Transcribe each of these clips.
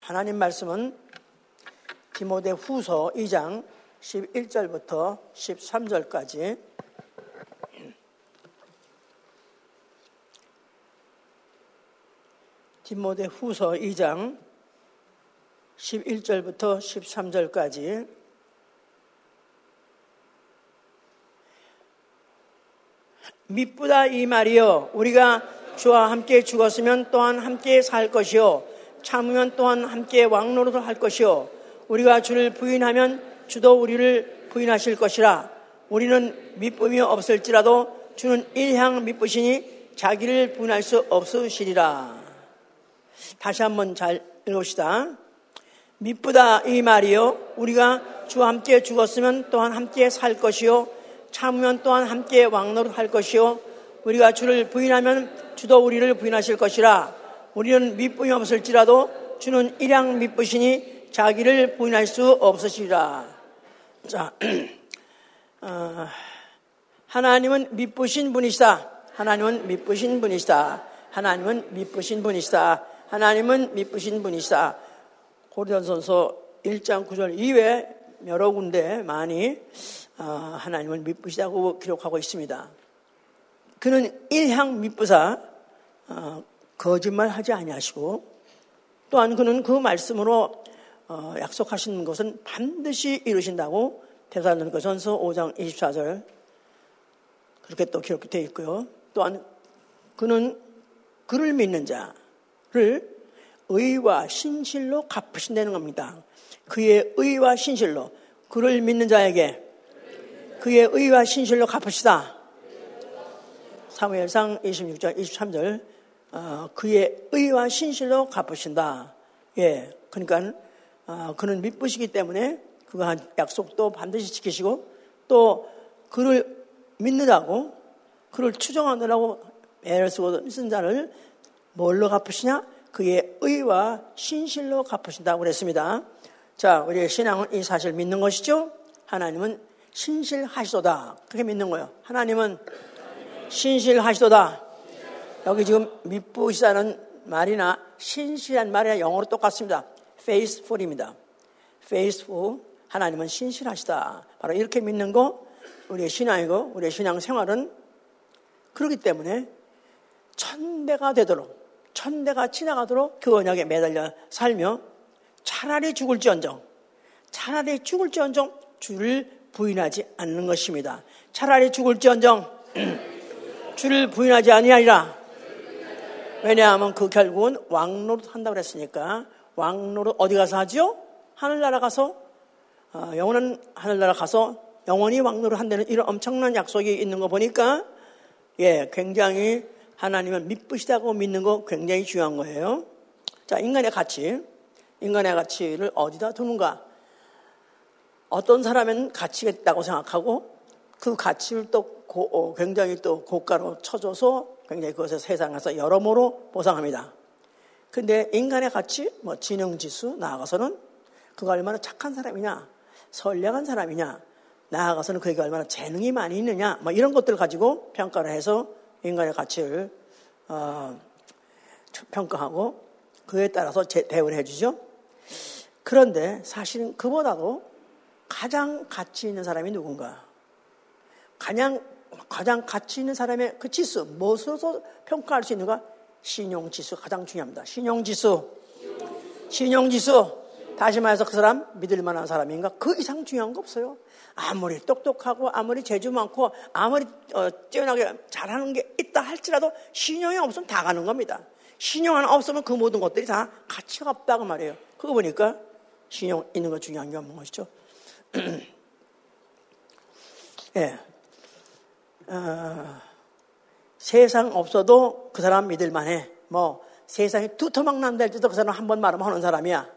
하나님 말씀은 디모데 후서 2장 11절부터 13절까지. 디모데 후서 2장 11절부터 13절까지. 미쁘다 이 말이요 우리가 주와 함께 죽었으면 또한 함께 살 것이요 참으면 또한 함께 왕노릇을 할 것이요. 우리가 주를 부인하면 주도 우리를 부인하실 것이라. 우리는 미쁨이 없을지라도 주는 일향 미쁘시니 자기를 부인할 수 없으시리라. 다시 한번 잘 읽읍시다. 미쁘다 이 말이요. 우리가 주와 함께 죽었으면 또한 함께 살 것이요. 참으면 또한 함께 왕노릇 할 것이요. 우리가 주를 부인하면 주도 우리를 부인하실 것이라 우리는 미쁨이 없을지라도 주는 일양 미쁘시니 자기를 부인할 수 없으시리라. 자, 어, 하나님은 미쁘신 분이시다. 하나님은 미쁘신 분이시다. 하나님은 미쁘신 분이시다. 하나님은 미쁘신 분이시다. 고린도전서 1장 9절 이외 여러 군데 많이 어, 하나님을 미쁘시다고 기록하고 있습니다. 그는 일향 어, 거짓말하지 아니하시고 또한 그는 그 말씀으로 어, 약속하신 것은 반드시 이루신다고 대사로니까 전서 5장 24절 그렇게 또 기록되어 있고요. 또한 그는 그를 믿는 자를 의와 신실로 갚으신다는 겁니다. 그의 의와 신실로 그를 믿는 자에게 그의 의와 신실로 갚으시다. 사무엘상 26장 23절 어, 그의 의와 신실로 갚으신다. 예, 그러니까 어, 그는 믿으시기 때문에 그가 한 약속도 반드시 지키시고 또 그를 믿느라고 그를 추정하느라고 애를 쓰고 쓴 자를 뭘로 갚으시냐? 그의 의와 신실로 갚으신다고 그랬습니다. 자, 우리의 신앙은 이 사실 믿는 것이죠. 하나님은 신실하시도다. 그렇게 믿는 거예요. 하나님은 신실하시도다. 여기 지금 믿부시다는 말이나 신실한 말이나 영어로 똑같습니다. faithful입니다. faithful. 하나님은 신실하시다. 바로 이렇게 믿는 거 우리의 신앙이고 우리의 신앙 생활은 그렇기 때문에 천대가 되도록 천대가 지나가도록 그 언약에 매달려 살며 차라리 죽을지언정 차라리 죽을지언정 주를 부인하지 않는 것입니다. 차라리 죽을지언정 주를 부인하지 아니하리라. 왜냐하면 그 결국은 왕노릇 한다고 그랬으니까 왕노릇 어디 가서 하죠? 하늘나라 가서 어, 영원한 하늘나라 가서 영원히 왕노릇 한다는 이런 엄청난 약속이 있는 거 보니까 예, 굉장히 하나님을 믿으시다고 믿는 거 굉장히 중요한 거예요. 자, 인간의 가치. 인간의 가치를 어디다 두는가? 어떤 사람은 가치가 있다고 생각하고 그 가치를 또 고, 어, 굉장히 또 고가로 쳐줘서 굉장히 그것을 세상에서 여러모로 보상합니다. 근데 인간의 가치, 뭐 지능 지수 나아가서는 그가 얼마나 착한 사람이냐, 선량한 사람이냐, 나아가서는 그에게 얼마나 재능이 많이 있느냐, 뭐 이런 것들을 가지고 평가를 해서 인간의 가치를 어, 평가하고 그에 따라서 대우를 해주죠. 그런데 사실은 그보다도 가장 가치 있는 사람이 누군가? 가장 가장 가치 있는 사람의 그 지수, 무엇으로서 평가할 수 있는가? 신용지수 가장 중요합니다. 신용지수. 신용지수. 다시 말해서 그 사람 믿을 만한 사람인가? 그 이상 중요한 거 없어요. 아무리 똑똑하고 아무리 재주 많고 아무리 어, 뛰어나게 잘하는 게 있다 할지라도 신용이 없으면 다 가는 겁니다. 신용 하나 없으면 그 모든 것들이 다 가치가 없다고 말해요. 그거 보니까 신용 있는 거 중요한 게 없는 것이죠. 예. 어, 세상 없어도 그 사람 믿을 만해. 뭐 세상이 두터막 할지도 그 사람 한 번 말하면 하는 사람이야.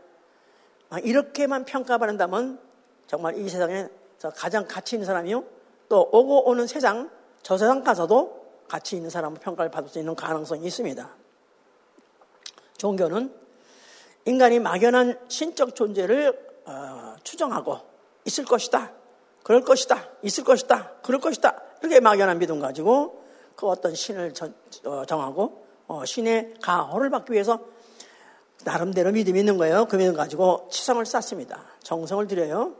이렇게만 평가받는다면 정말 이 세상에 가장 가치 있는 사람이요. 또 오고 오는 세상, 저 세상 가서도 가치 있는 사람을 평가를 받을 수 있는 가능성이 있습니다. 종교는 인간이 막연한 신적 존재를 어, 추정하고 있을 것이다. 그럴 것이다. 있을 것이다. 그럴 것이다. 이렇게 막연한 믿음 가지고 그 어떤 신을 어, 정하고 어, 신의 가호를 받기 위해서 나름대로 믿음이 있는 거예요. 그 믿음 가지고 치성을 쌓습니다. 정성을 들여요.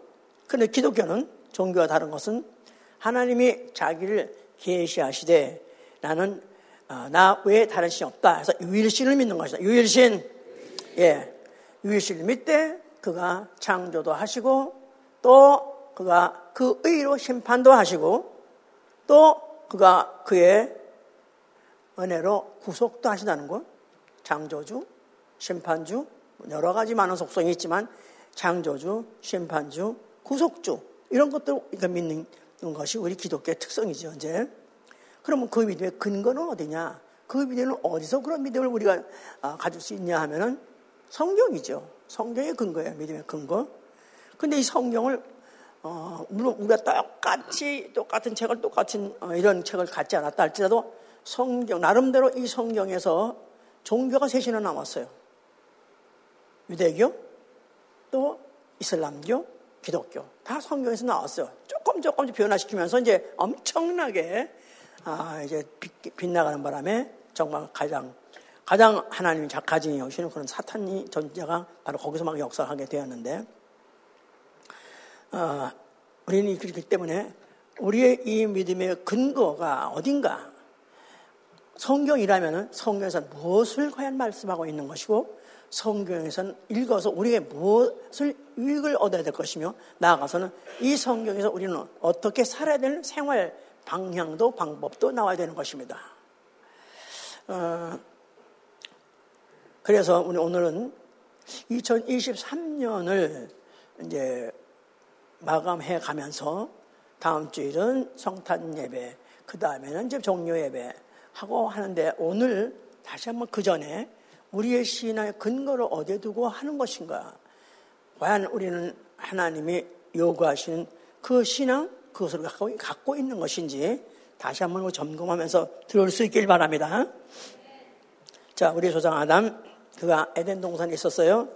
그런데 기독교는 종교와 다른 것은 하나님이 자기를 계시하시되 나는 어, 나 외에 다른 신이 없다. 해서 유일신을 믿는 것이다. 유일신. 예. 유일신을 믿되 그가 창조도 하시고 또 그가 그 의로 심판도 하시고 또 그가 그의 은혜로 구속도 하신다는 것. 창조주, 심판주, 여러 가지 많은 속성이 있지만 창조주, 심판주, 구속주 이런 것들 을 믿는 것이 우리 기독교의 특성이죠. 이제 그러면 그 믿음의 근거는 어디냐? 그 믿음은 어디서 그런 믿음을 우리가 아, 가질 수 있냐 하면은 성경이죠. 성경의 근거예요. 믿음의 근거. 근데 이 성경을 어, 물론 우리가 똑같이 똑같은 책을 똑같은 어, 이런 책을 갖지 않았다 할지라도 성경 나름대로 이 성경에서 종교가 셋이나 남았어요. 유대교, 또 이슬람교, 기독교 다 성경에서 나왔어요. 조금 조금씩 변화시키면서 이제 엄청나게 아, 이제 빛, 나가는 바람에 정말 가장 가장 하나님이 가진 여시는 그런 사탄이 존재가 바로 거기서 막 역사하게 되었는데 어, 우리는 그렇기 때문에 우리의 이 믿음의 근거가 어딘가 성경이라면 성경에서 무엇을 과연 말씀하고 있는 것이고 성경에서는 읽어서 우리에게 무엇을 유익을 얻어야 될 것이며 나아가서는 이 성경에서 우리는 어떻게 살아야 되는 생활 방향도 방법도 나와야 되는 것입니다. 어, 그래서 우리 오늘은 2023년을 이제 마감해 가면서 다음 주일은 성탄 예배, 그 다음에는 이제 종료 예배 하고 하는데 오늘 다시 한번 그 전에 우리의 신앙의 근거를 어디에 두고 하는 것인가? 과연 우리는 하나님이 요구하시는 그 신앙, 그것을 갖고, 있는 것인지 다시 한번 점검하면서 들을 수 있길 바랍니다. 자, 우리 조상 아담, 그가 에덴 동산에 있었어요.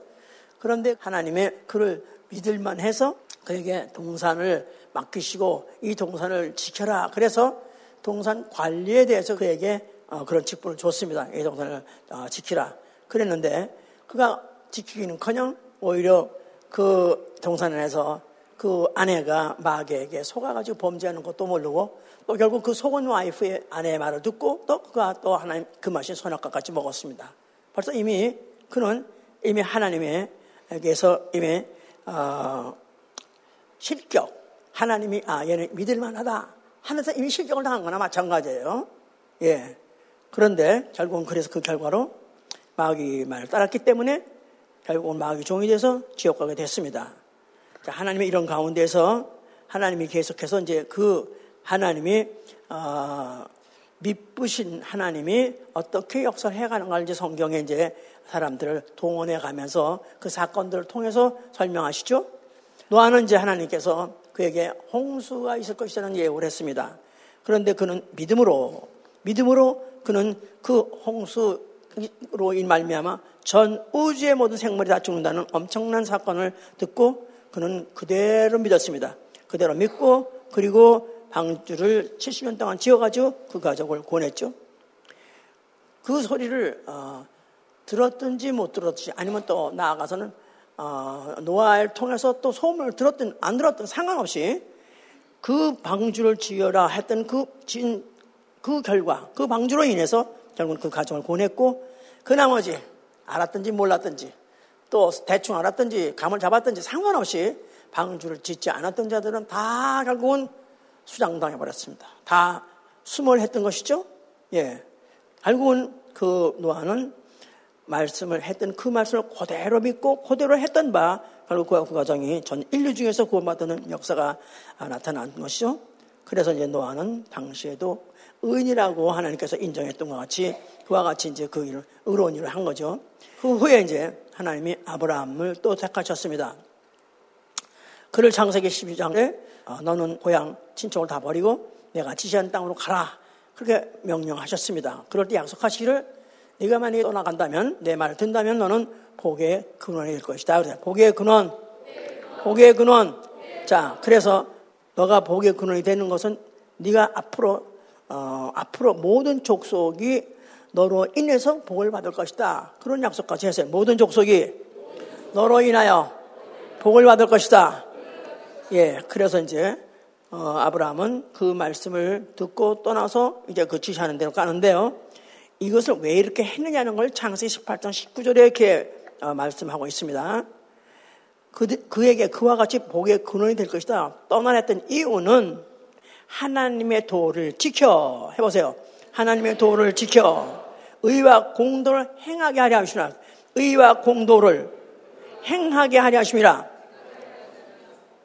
그런데 하나님의 그를 믿을만 해서 그에게 동산을 맡기시고 이 동산을 지켜라. 그래서 동산 관리에 대해서 그에게 어, 그런 직분을 줬습니다. 이 동산을 어, 지키라. 그랬는데 그가 지키기는 커녕 오히려 그 동산에서 그 아내가 마귀에게 속아가지고 범죄하는 것도 모르고 또 결국 그 속은 와이프의 아내의 말을 듣고 또 그가 또 하나님 그 맛이 선악과 같이 먹었습니다. 벌써 이미 그는 이미 하나님에게서 이미 어, 실격 하나님이 아 얘는 믿을만하다 하면서 이미 실격을 당한 거나 마찬가지예요. 예. 그런데 결국은 그래서 그 결과로 마귀 말을 따랐기 때문에 결국은 마귀 종이 돼서 지옥 가게 됐습니다. 자, 하나님의 이런 가운데서 하나님이 계속해서 이제 그 하나님이 어, 미쁘신 하나님이 어떻게 역사를 해가는가 이제 성경에 이제 사람들을 동원해 가면서 그 사건들을 통해서 설명하시죠. 노아는 이제 하나님께서 그에게 홍수가 있을 것이라는 예고를 했습니다. 그런데 그는 믿음으로 믿음으로 그는 그 홍수 로 인 말미암아 전 우주의 모든 생물이 다 죽는다는 엄청난 사건을 듣고 그는 그대로 믿었습니다. 그대로 믿고 그리고 방주를 70년 동안 지어가지고 그 가족을 보냈죠. 그 소리를 어, 들었든지 못 들었든지 아니면 또 나아가서는 어, 노아를 통해서 또 소문을 들었든 안 들었든 상관없이 그 방주를 지어라 했던 그, 진, 그 결과 그 방주로 인해서 결국은 그 가정을 보냈고 그 나머지 알았든지 몰랐든지 또 대충 알았든지 감을 잡았든지 상관없이 방주를 짓지 않았던 자들은 다 결국은 수장당해 버렸습니다. 다 숨을 했던 것이죠. 예. 결국은 그 노아는 말씀을 했던 그 말씀을 그대로 믿고 그대로 했던 바 결국 그, 그 과정이 전 인류 중에서 구원받는 역사가 나타난 것이죠. 그래서 이제 노아는 당시에도 의인이라고 하나님께서 인정했던 것 같이 그와 같이 이제 그 일을 의로운 일을 한 거죠. 그 후에 이제 하나님이 아브라함을 또 택하셨습니다. 그를 창세기 12장에 어, 너는 고향 친척을 다 버리고 내가 지시한 땅으로 가라. 그렇게 명령하셨습니다. 그럴 때 약속하시기를 네가 만약에 떠나간다면 내 말을 듣는다면 너는 복의 근원이 될 것이다. 복의 근원, 복의 근원. 자, 그래서 너가 복의 근원이 되는 것은 네가 앞으로 어, 앞으로 모든 족속이 너로 인해서 복을 받을 것이다. 그런 약속까지 했어요. 모든 족속이 너로 인하여 복을 받을 것이다. 예, 그래서 이제 어, 아브라함은 그 말씀을 듣고 떠나서 이제 그 지시하는 대로 가는데요. 이것을 왜 이렇게 했느냐는 걸 창세기 18장 19절에 이렇게 어, 말씀하고 있습니다. 그, 그에게 그와 같이 복의 근원이 될 것이다. 떠나냈던 이유는 하나님의 도를 지켜 해보세요. 하나님의 도를 지켜 의와 공도를 행하게 하려 하시라. 의와 공도를 행하게 하려 하심이라.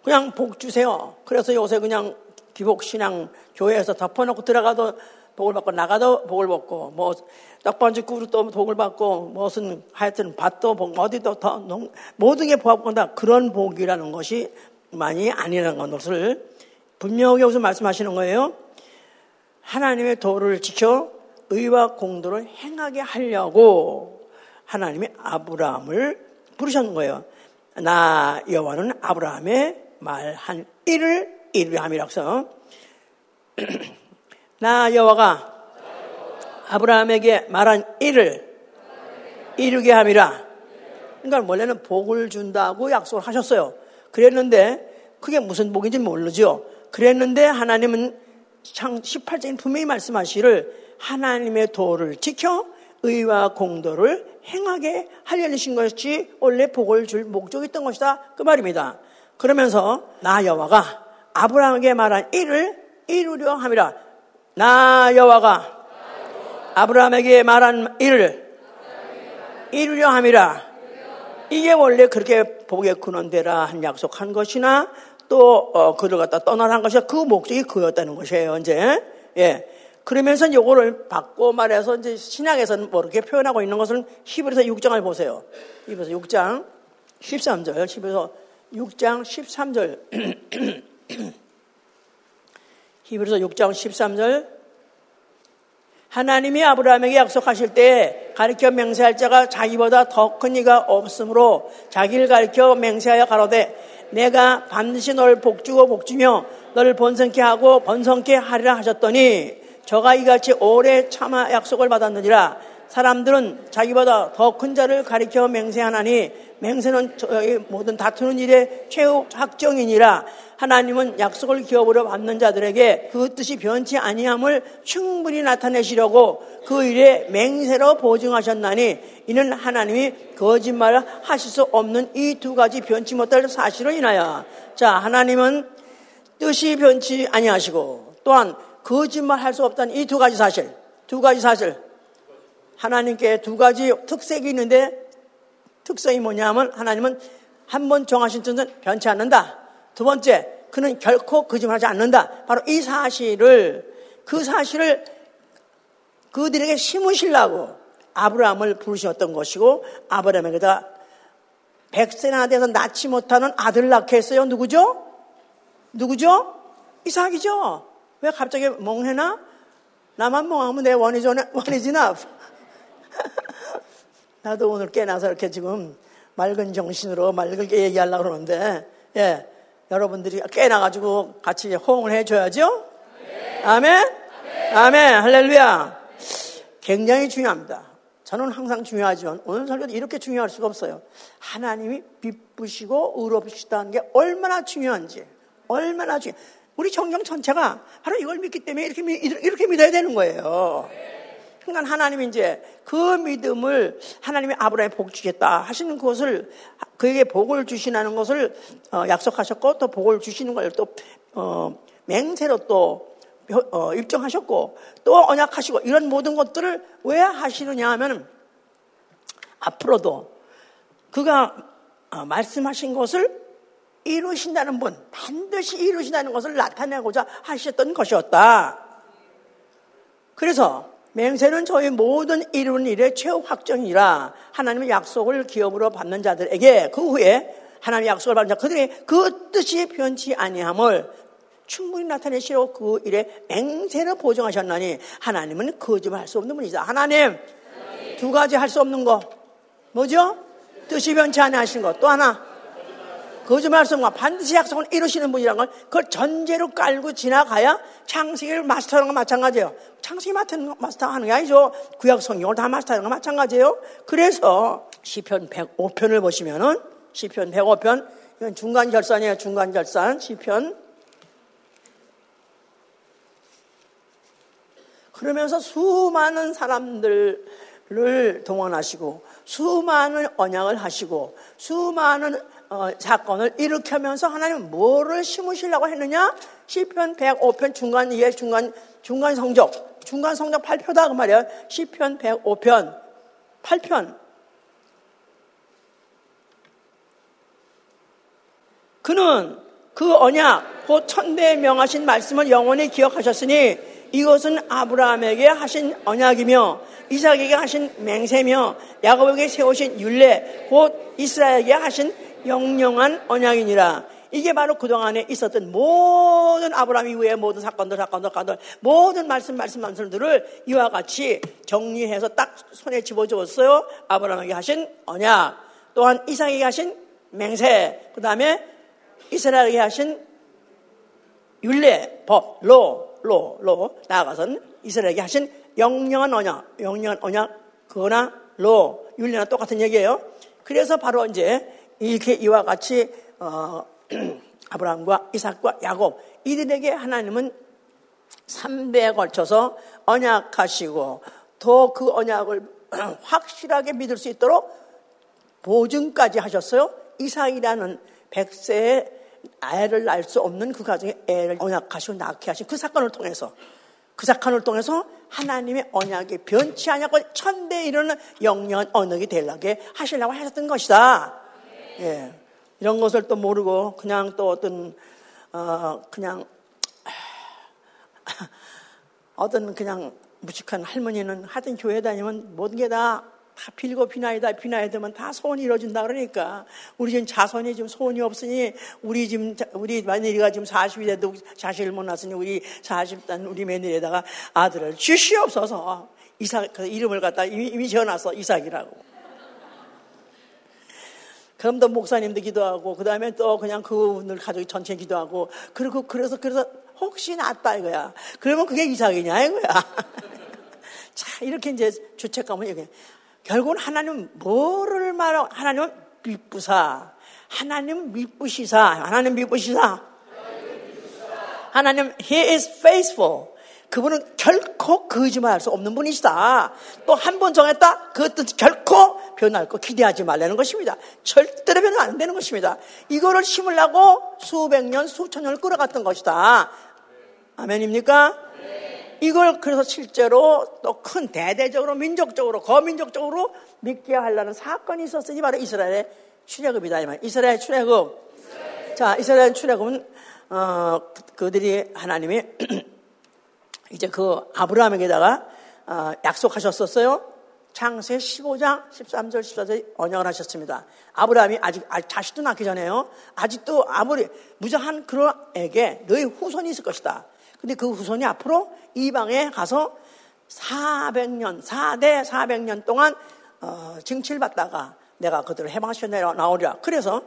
그냥 복 주세요. 그래서 요새 그냥 기복신앙 교회에서 덮어놓고 들어가도 복을 받고 나가도 복을 받고 뭐 떡반지 또 복을 받고 무슨 하여튼 밭도 복 어디도 더 모든 게 복받다 그런 복이라는 것이 많이 아니라는 것을 분명히 여기서 말씀하시는 거예요. 하나님의 도를 지켜 의와 공도를 행하게 하려고 하나님이 아브라함을 부르셨는 거예요. 나 여호와는 아브라함의 말한 일을 이루려 함이라서 나 여호와가 아브라함에게 말한 일을 이루게 함이라. 그러니까 원래는 복을 준다고 약속을 하셨어요. 그랬는데 그게 무슨 복인지 모르죠. 그랬는데 하나님은 창 18장에 분명히 말씀하시를 하나님의 도를 지켜 의와 공도를 행하게 하려신 것이 원래 복을 줄 목적이 있던 것이다. 그 말입니다. 그러면서 나 여호와가 아브라함에게 말한 일을 이루려 함이라. 나 여호와가 아브라함에게 말한 일을 이루려 함이라. 이게 원래 그렇게 복의 근원되라 한 약속한 것이나 또 어, 그를 갖다 떠나라 한 것이 그 목적이 그였다는 것이에요. 이제 예. 그러면서 요거를 바꿔 말해서 이제 신약에서는 뭐 이렇게 표현하고 있는 것은 히브리서 6장을 보세요. 히브리서 6장 13절, 히브리서 6장 13절. 히브리서 6장 13절. 하나님이 아브라함에게 약속하실 때 가르쳐 맹세할 자가 자기보다 더 큰 이가 없으므로 자기를 가르쳐 맹세하여 가로되 내가 반드시 너를 복주고 복주며 너를 번성케 하고 번성케 하리라 하셨더니 저가 이같이 오래 참아 약속을 받았느니라 사람들은 자기보다 더 큰 자를 가리켜 맹세하나니 맹세는 모든 다투는 일의 최후 확정이니라. 하나님은 약속을 기업으로 받는 자들에게 그 뜻이 변치 아니함을 충분히 나타내시려고 그 일에 맹세로 보증하셨나니 이는 하나님이 거짓말을 하실 수 없는 이 두 가지 변치 못할 사실을 인하여. 자 하나님은 뜻이 변치 아니하시고 또한 거짓말 할 수 없다는 이 두 가지 사실 두 가지 사실 하나님께 두 가지 특색이 있는데 특성이 뭐냐면 하나님은 한 번 정하신 뜻은 변치 않는다. 두 번째, 그는 결코 거짓말하지 않는다. 바로 이 사실을 그 사실을 그들에게 심으시려고 아브라함을 부르셨던 것이고 아브라함에게다 백세나 돼서 낳지 못하는 아들을 낳게 했어요. 누구죠? 누구죠? 이삭이죠. 왜 갑자기 멍해나? 나만 멍하면 내 원이지, 원이지 나. 나도 오늘 깨나서 이렇게 지금 맑은 정신으로 맑게 얘기하려고 그러는데, 예, 여러분들이 깨나가지고 같이 호응을 해줘야죠? 네. 아멘? 아멘? 아멘. 할렐루야. 굉장히 중요합니다. 저는 항상 중요하지만 오늘 설교도 이렇게 중요할 수가 없어요. 하나님이 기쁘시고 의롭시다는 게 얼마나 중요한지, 얼마나 중요. 우리 정경 전체가 바로 이걸 믿기 때문에 이렇게, 이렇게 믿어야 되는 거예요. 그러니까 하나님이 이제 그 믿음을 하나님이 아브라함에 복 주겠다 하시는 것을 그에게 복을 주시라는 것을 어, 약속하셨고 또 복을 주시는 걸또 어, 맹세로 또 어, 입증하셨고 또 언약하시고 이런 모든 것들을 왜 하시느냐 하면 앞으로도 그가 어, 말씀하신 것을 이루신다는 분, 반드시 이루신다는 것을 나타내고자 하셨던 것이었다. 그래서 맹세는 저희 모든 이룬 일의 최후 확정이라 하나님의 약속을 기업으로 받는 자들에게 그 후에 하나님의 약속을 받는 자 그들의 그 뜻이 변치 아니함을 충분히 나타내시고 그 일에 맹세를 보증하셨나니 하나님은 거짓말 할 수 없는 분이다. 하나님 두 가지 할 수 없는 거 뭐죠? 뜻이 변치 아니하신 것. 또 하나 거짓말 쓰면 반드시 약속을 이루시는 분이란 걸 그걸 전제로 깔고 지나가야 창세기를 마스터하는 거 마찬가지예요. 창세기 마스터하는 게 아니죠. 구약 성경을 다 마스터하는 거 마찬가지예요. 그래서 시편 105편을 보시면은 시편 105편 이건 중간 결산이에요. 중간 결산 시편 그러면서 수많은 사람들을 동원하시고 수많은 언약을 하시고 수많은 어, 사건을 일으키면서 하나님 뭐를 심으시려고 했느냐? 시편 105편 중간 이해 중간 중간 성적 중간 성적 8표다 그 말이야. 시편 105편 8편 그는 그 언약 곧 천대에 명하신 말씀을 영원히 기억하셨으니 이것은 아브라함에게 하신 언약이며 이삭에게 하신 맹세며 야곱에게 세우신 율례 곧 이스라엘에게 하신 영영한 언약이니라. 이게 바로 그동안에 있었던 모든 아브라함 이후의 모든 사건들, 사건들, 사건들, 모든 말씀, 말씀, 말씀들을 이와 같이 정리해서 딱 손에 집어주었어요. 아브라함에게 하신 언약, 또한 이삭에게 하신 맹세, 그 다음에 이스라엘에게 하신 율례, 법, 로, 로, 로, 나아가서는 이스라엘에게 하신 영영한 언약, 영영한 언약, 그거나 로, 율례나 똑같은 얘기예요. 그래서 바로 이제 이렇게 이와 같이 어, 아브라함과 이삭과 야곱 이들에게 하나님은 3대에 걸쳐서 언약하시고 더그 언약을 확실하게 믿을 수 있도록 보증까지 하셨어요. 이삭이라는 백세의 애를 낳을 수 없는 그 가정에 애를 언약하시고 낳게 하신 그 사건을 통해서 그 사건을 통해서 하나님의 언약이 변치 않냐고 천대에 이르는 영년 언약이 되려게 하시려고 하셨던 것이다. 예. 이런 것을 또 모르고 그냥 또 어떤 어 그냥 어떤 그냥 무식한 할머니는 하여튼 교회 다니면 모든 게 다 다 빌고 비나이다 비나야 되면 다 소원이 이루어진다 그러니까. 우리 지금 자손이 지금 소원이 없으니 우리 지금 우리 며느리가 지금 40이 돼도 자식을 못 낳았으니 우리 40단 우리 며느리에다가 아들을 주시옵소서. 이삭 그 이름을 갖다 이미, 이미 지어놨어 이삭이라고 그럼 또 목사님도 기도하고 그 다음에 또 그냥 그분들 가족이 전체 기도하고 그리고 그래서 그래서 혹시 낫다 이거야. 그러면 그게 이삭이냐 이거야. 자 이렇게 이제 주책감을 얘기해. 결국은 하나님 뭐를 말하고 하나님은 미쁘사 하나님 미쁘시사 하나님 미쁘시사 하나님 He is faithful 그분은 결코 거짓말할 수 없는 분이시다. 또 한 번 정했다? 그것도 결코 변할 거 기대하지 말라는 것입니다. 절대로 변화 안 되는 것입니다. 이거를 심으려고 수백 년, 수천 년을 끌어갔던 것이다. 아멘입니까? 이걸 그래서 실제로 또 큰 대대적으로 민족적으로 거민족적으로 믿게 하려는 사건이 있었으니 바로 이스라엘의 출애굽이다. 이스라엘 출애굽. 자, 이스라엘 출애굽은 어, 그들이 하나님이 이제 그 아브라함에게다가 어, 약속하셨었어요. 창세 15장 13절 14절 언약을 하셨습니다. 아브라함이 아직, 아직 자식도 낳기 전에요. 아직도 아무리 무장한 그에게 너희 후손이 있을 것이다. 근데 그 후손이 앞으로 이방에 가서 400년, 4대 400년 동안 어, 증치를 받다가 내가 그들을 해방시켜 나오리라. 그래서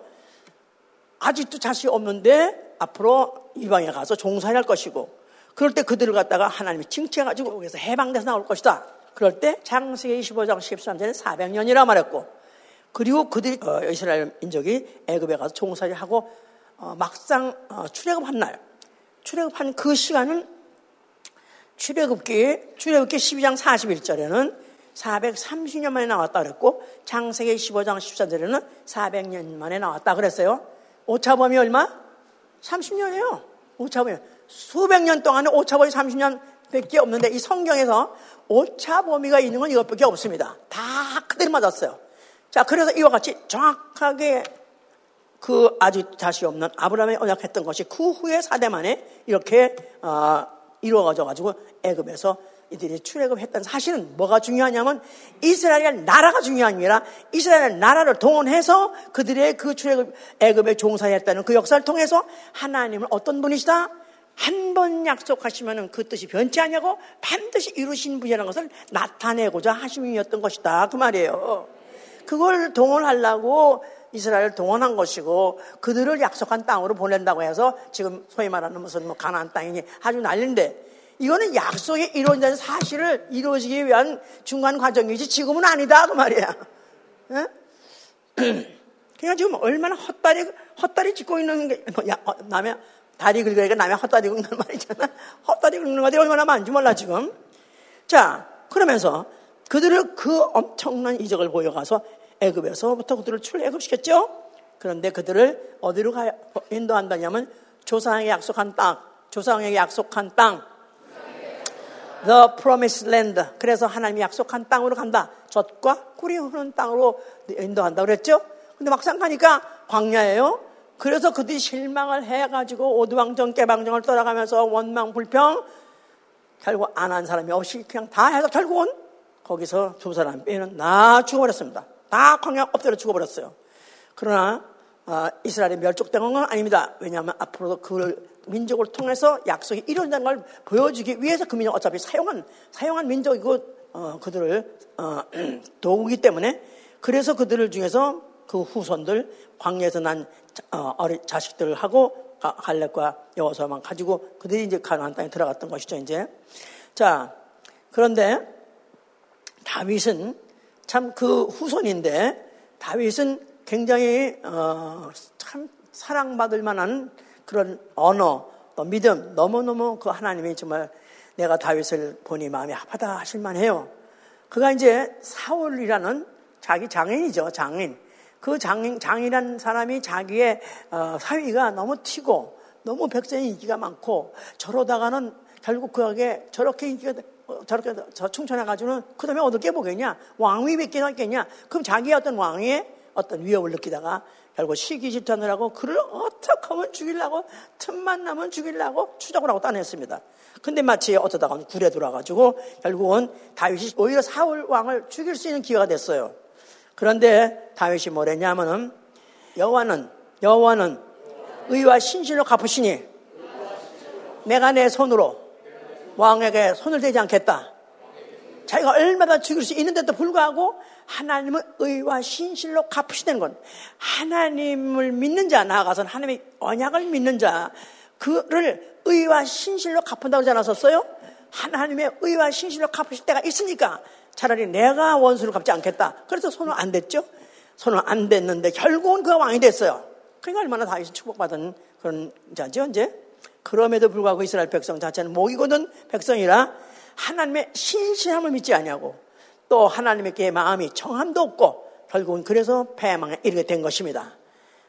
아직도 자식이 없는데 앞으로 이방에 가서 종사할 것이고 그럴 때 그들을 갖다가 하나님이 칭찬해가지고 여기서 해방돼서 나올 것이다. 그럴 때 창세기 25장 13절에 400년이라 말했고 그리고 그들이 어, 이스라엘 민족이 애굽에 가서 종살이 하고 어, 막상 어, 출애굽한 날 출애굽한 그 시간은 출애굽기 출애굽기 12장 41절에는 430년 만에 나왔다 그랬고 창세기 15장 14절에는 400년 만에 나왔다 그랬어요. 오차범위 얼마? 30년이에요. 오차범위. 수백 년 동안에 오차범위 30년 밖에 없는데 이 성경에서 오차 범위가 있는 건 이것밖에 없습니다. 다 그대로 맞았어요. 자, 그래서 이와 같이 정확하게 그 아직 다시 없는 아브라함이 언약했던 것이 그 후에 사대 만에 이렇게 어, 이루어져 가지고 애굽에서 이들이 출애굽했던 사실은 뭐가 중요하냐면 이스라엘 나라가 중요한 게 아니라 이스라엘 나라를 동원해서 그들의 그 출애굽 애굽에 종사했다는 그 역사를 통해서 하나님은 어떤 분이시다? 한 번 약속하시면 그 뜻이 변치 않냐고 반드시 이루신 분이라는 것을 나타내고자 하심이었던 것이다. 그 말이에요. 그걸 동원하려고 이스라엘을 동원한 것이고 그들을 약속한 땅으로 보낸다고 해서 지금 소위 말하는 무슨 뭐 가나안 땅이니 아주 난리인데 이거는 약속이 이루어진 사실을 이루어지기 위한 중간 과정이지 지금은 아니다 그 말이야. 예? 그러니까 지금 얼마나 헛다리 헛다리 짚고 있는 게 뭐, 야, 어, 남의 다리 긁으니까 남의 헛다리 긁는 말이잖아. 헛다리 긁는 것이 얼마나 많은지 몰라 지금. 자 그러면서 그들을 그 엄청난 이적을 보여가서 애굽에서부터 그들을 출애굽시켰죠. 그런데 그들을 어디로 가 인도한다냐면 조상에게 약속한 땅, 조상에게 약속한 땅, The Promised Land. 그래서 하나님이 약속한 땅으로 간다. 젖과 꿀이 흐르는 땅으로 인도한다 그랬죠. 근데 막상 가니까 광야예요. 그래서 그들이 실망을 해가지고 오두방정 깨방정을 떠나가면서 원망 불평 결국 안 한 사람이 없이 그냥 다 해서 결국은 거기서 두 사람 빼는 다 죽어버렸습니다. 다 광야 엎드려 죽어버렸어요. 그러나 어, 이스라엘이 멸족된 건 아닙니다. 왜냐하면 앞으로도 그 민족을 통해서 약속이 이루어진다는 걸 보여주기 위해서 그 민족 어차피 사용한 사용한 민족이고 어, 그들을 어, 도구기 때문에 그래서 그들을 중에서 그 후손들 광야에서 난 어, 어린 자식들을 하고 갈렙과 여호수아만 가지고 그들이 이제 가나안 땅에 들어갔던 것이죠 이제 자 그런데 다윗은 참 그 후손인데 다윗은 굉장히 어, 참 사랑받을 만한 그런 언어 또 믿음 너무너무 그 하나님이 정말 내가 다윗을 보니 마음이 아파다 하실 만해요. 그가 이제 사울이라는 자기 장인이죠 장인. 그 장인 장이라는 사람이 자기의 어, 사위가 너무 튀고 너무 백성이 인기가 많고 저러다가는 결국 그에게 저렇게 인기가 어, 저렇게 저 충천해가지고는 그 다음에 얻을 게 뭐겠냐? 왕위 몇 개나 있겠냐? 그럼 자기 어떤 왕의 어떤 위협을 느끼다가 결국 시기 질투하느라고 그를 어떻게 하면 죽이려고 틈만 나면 죽이려고 추적을 하고 따냈습니다. 근데 마치 어쩌다가 굴에 돌아가지고 결국은 다윗이 오히려 사울 왕을 죽일 수 있는 기회가 됐어요. 그런데 다윗이 뭐랬냐면은 여호와는 여호와는 의와 신실로 갚으시니 내가 내 손으로 왕에게 손을 대지 않겠다. 자기가 얼마나 죽일 수 있는데도 불구하고 하나님은 의와 신실로 갚으시는 건 하나님을 믿는 자 나아가서는 하나님의 언약을 믿는 자 그를 의와 신실로 갚은다고 하지 않았었어요? 하나님의 의와 신실로 갚으실 때가 있으니까 차라리 내가 원수를 갚지 않겠다. 그래서 손을 안 댔죠. 손을 안 댔는데 결국은 그가 왕이 됐어요. 그러니까 얼마나 다윗이 축복받은 그런 자죠, 이제. 그럼에도 불구하고 이스라엘 백성 자체는 목이거든 백성이라 하나님의 신실함을 믿지 아니하고 또 하나님께 마음이 정함도 없고 결국은 그래서 패망에 이르게 된 것입니다.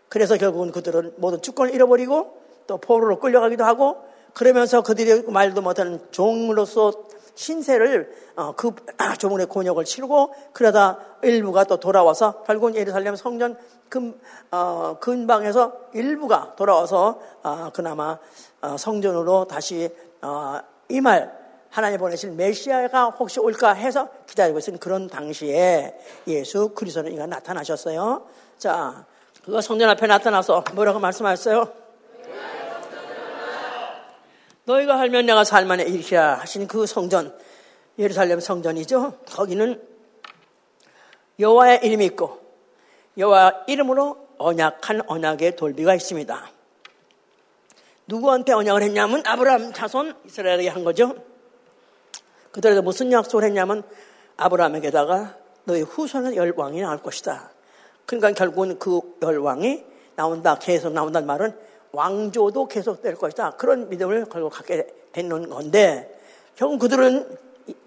그래서 결국은 그들은 모든 주권을 잃어버리고 또 포로로 끌려가기도 하고 그러면서 그들이 말도 못하는 종으로서 신세를 어, 그 아, 조문의 곤욕을 치르고 그러다 일부가 또 돌아와서 결국은 예루살렘 성전 금, 어, 근방에서 일부가 돌아와서 어, 그나마 어, 성전으로 다시 어, 이말 하나님 보내신 메시아가 혹시 올까 해서 기다리고 있는 그런 당시에 예수 그리스도는 이가 나타나셨어요. 자, 그거 성전 앞에 나타나서 뭐라고 말씀하셨어요? 너희가 알면 내가 살만해 일으키라 하신 그 성전 예루살렘 성전이죠. 거기는 여호와의 이름이 있고 여호와 이름으로 언약한 언약의 돌비가 있습니다. 누구한테 언약을 했냐면 아브라함 자손 이스라엘에게 한 거죠. 그들에게 무슨 약속을 했냐면 아브라함에게다가 너희 후손은 열왕이 나올 것이다. 그러니까 결국은 그 열왕이 나온다, 계속 나온다는 말은 왕조도 계속될 것이다. 그런 믿음을 결국 갖게 되는 건데, 결국 그들은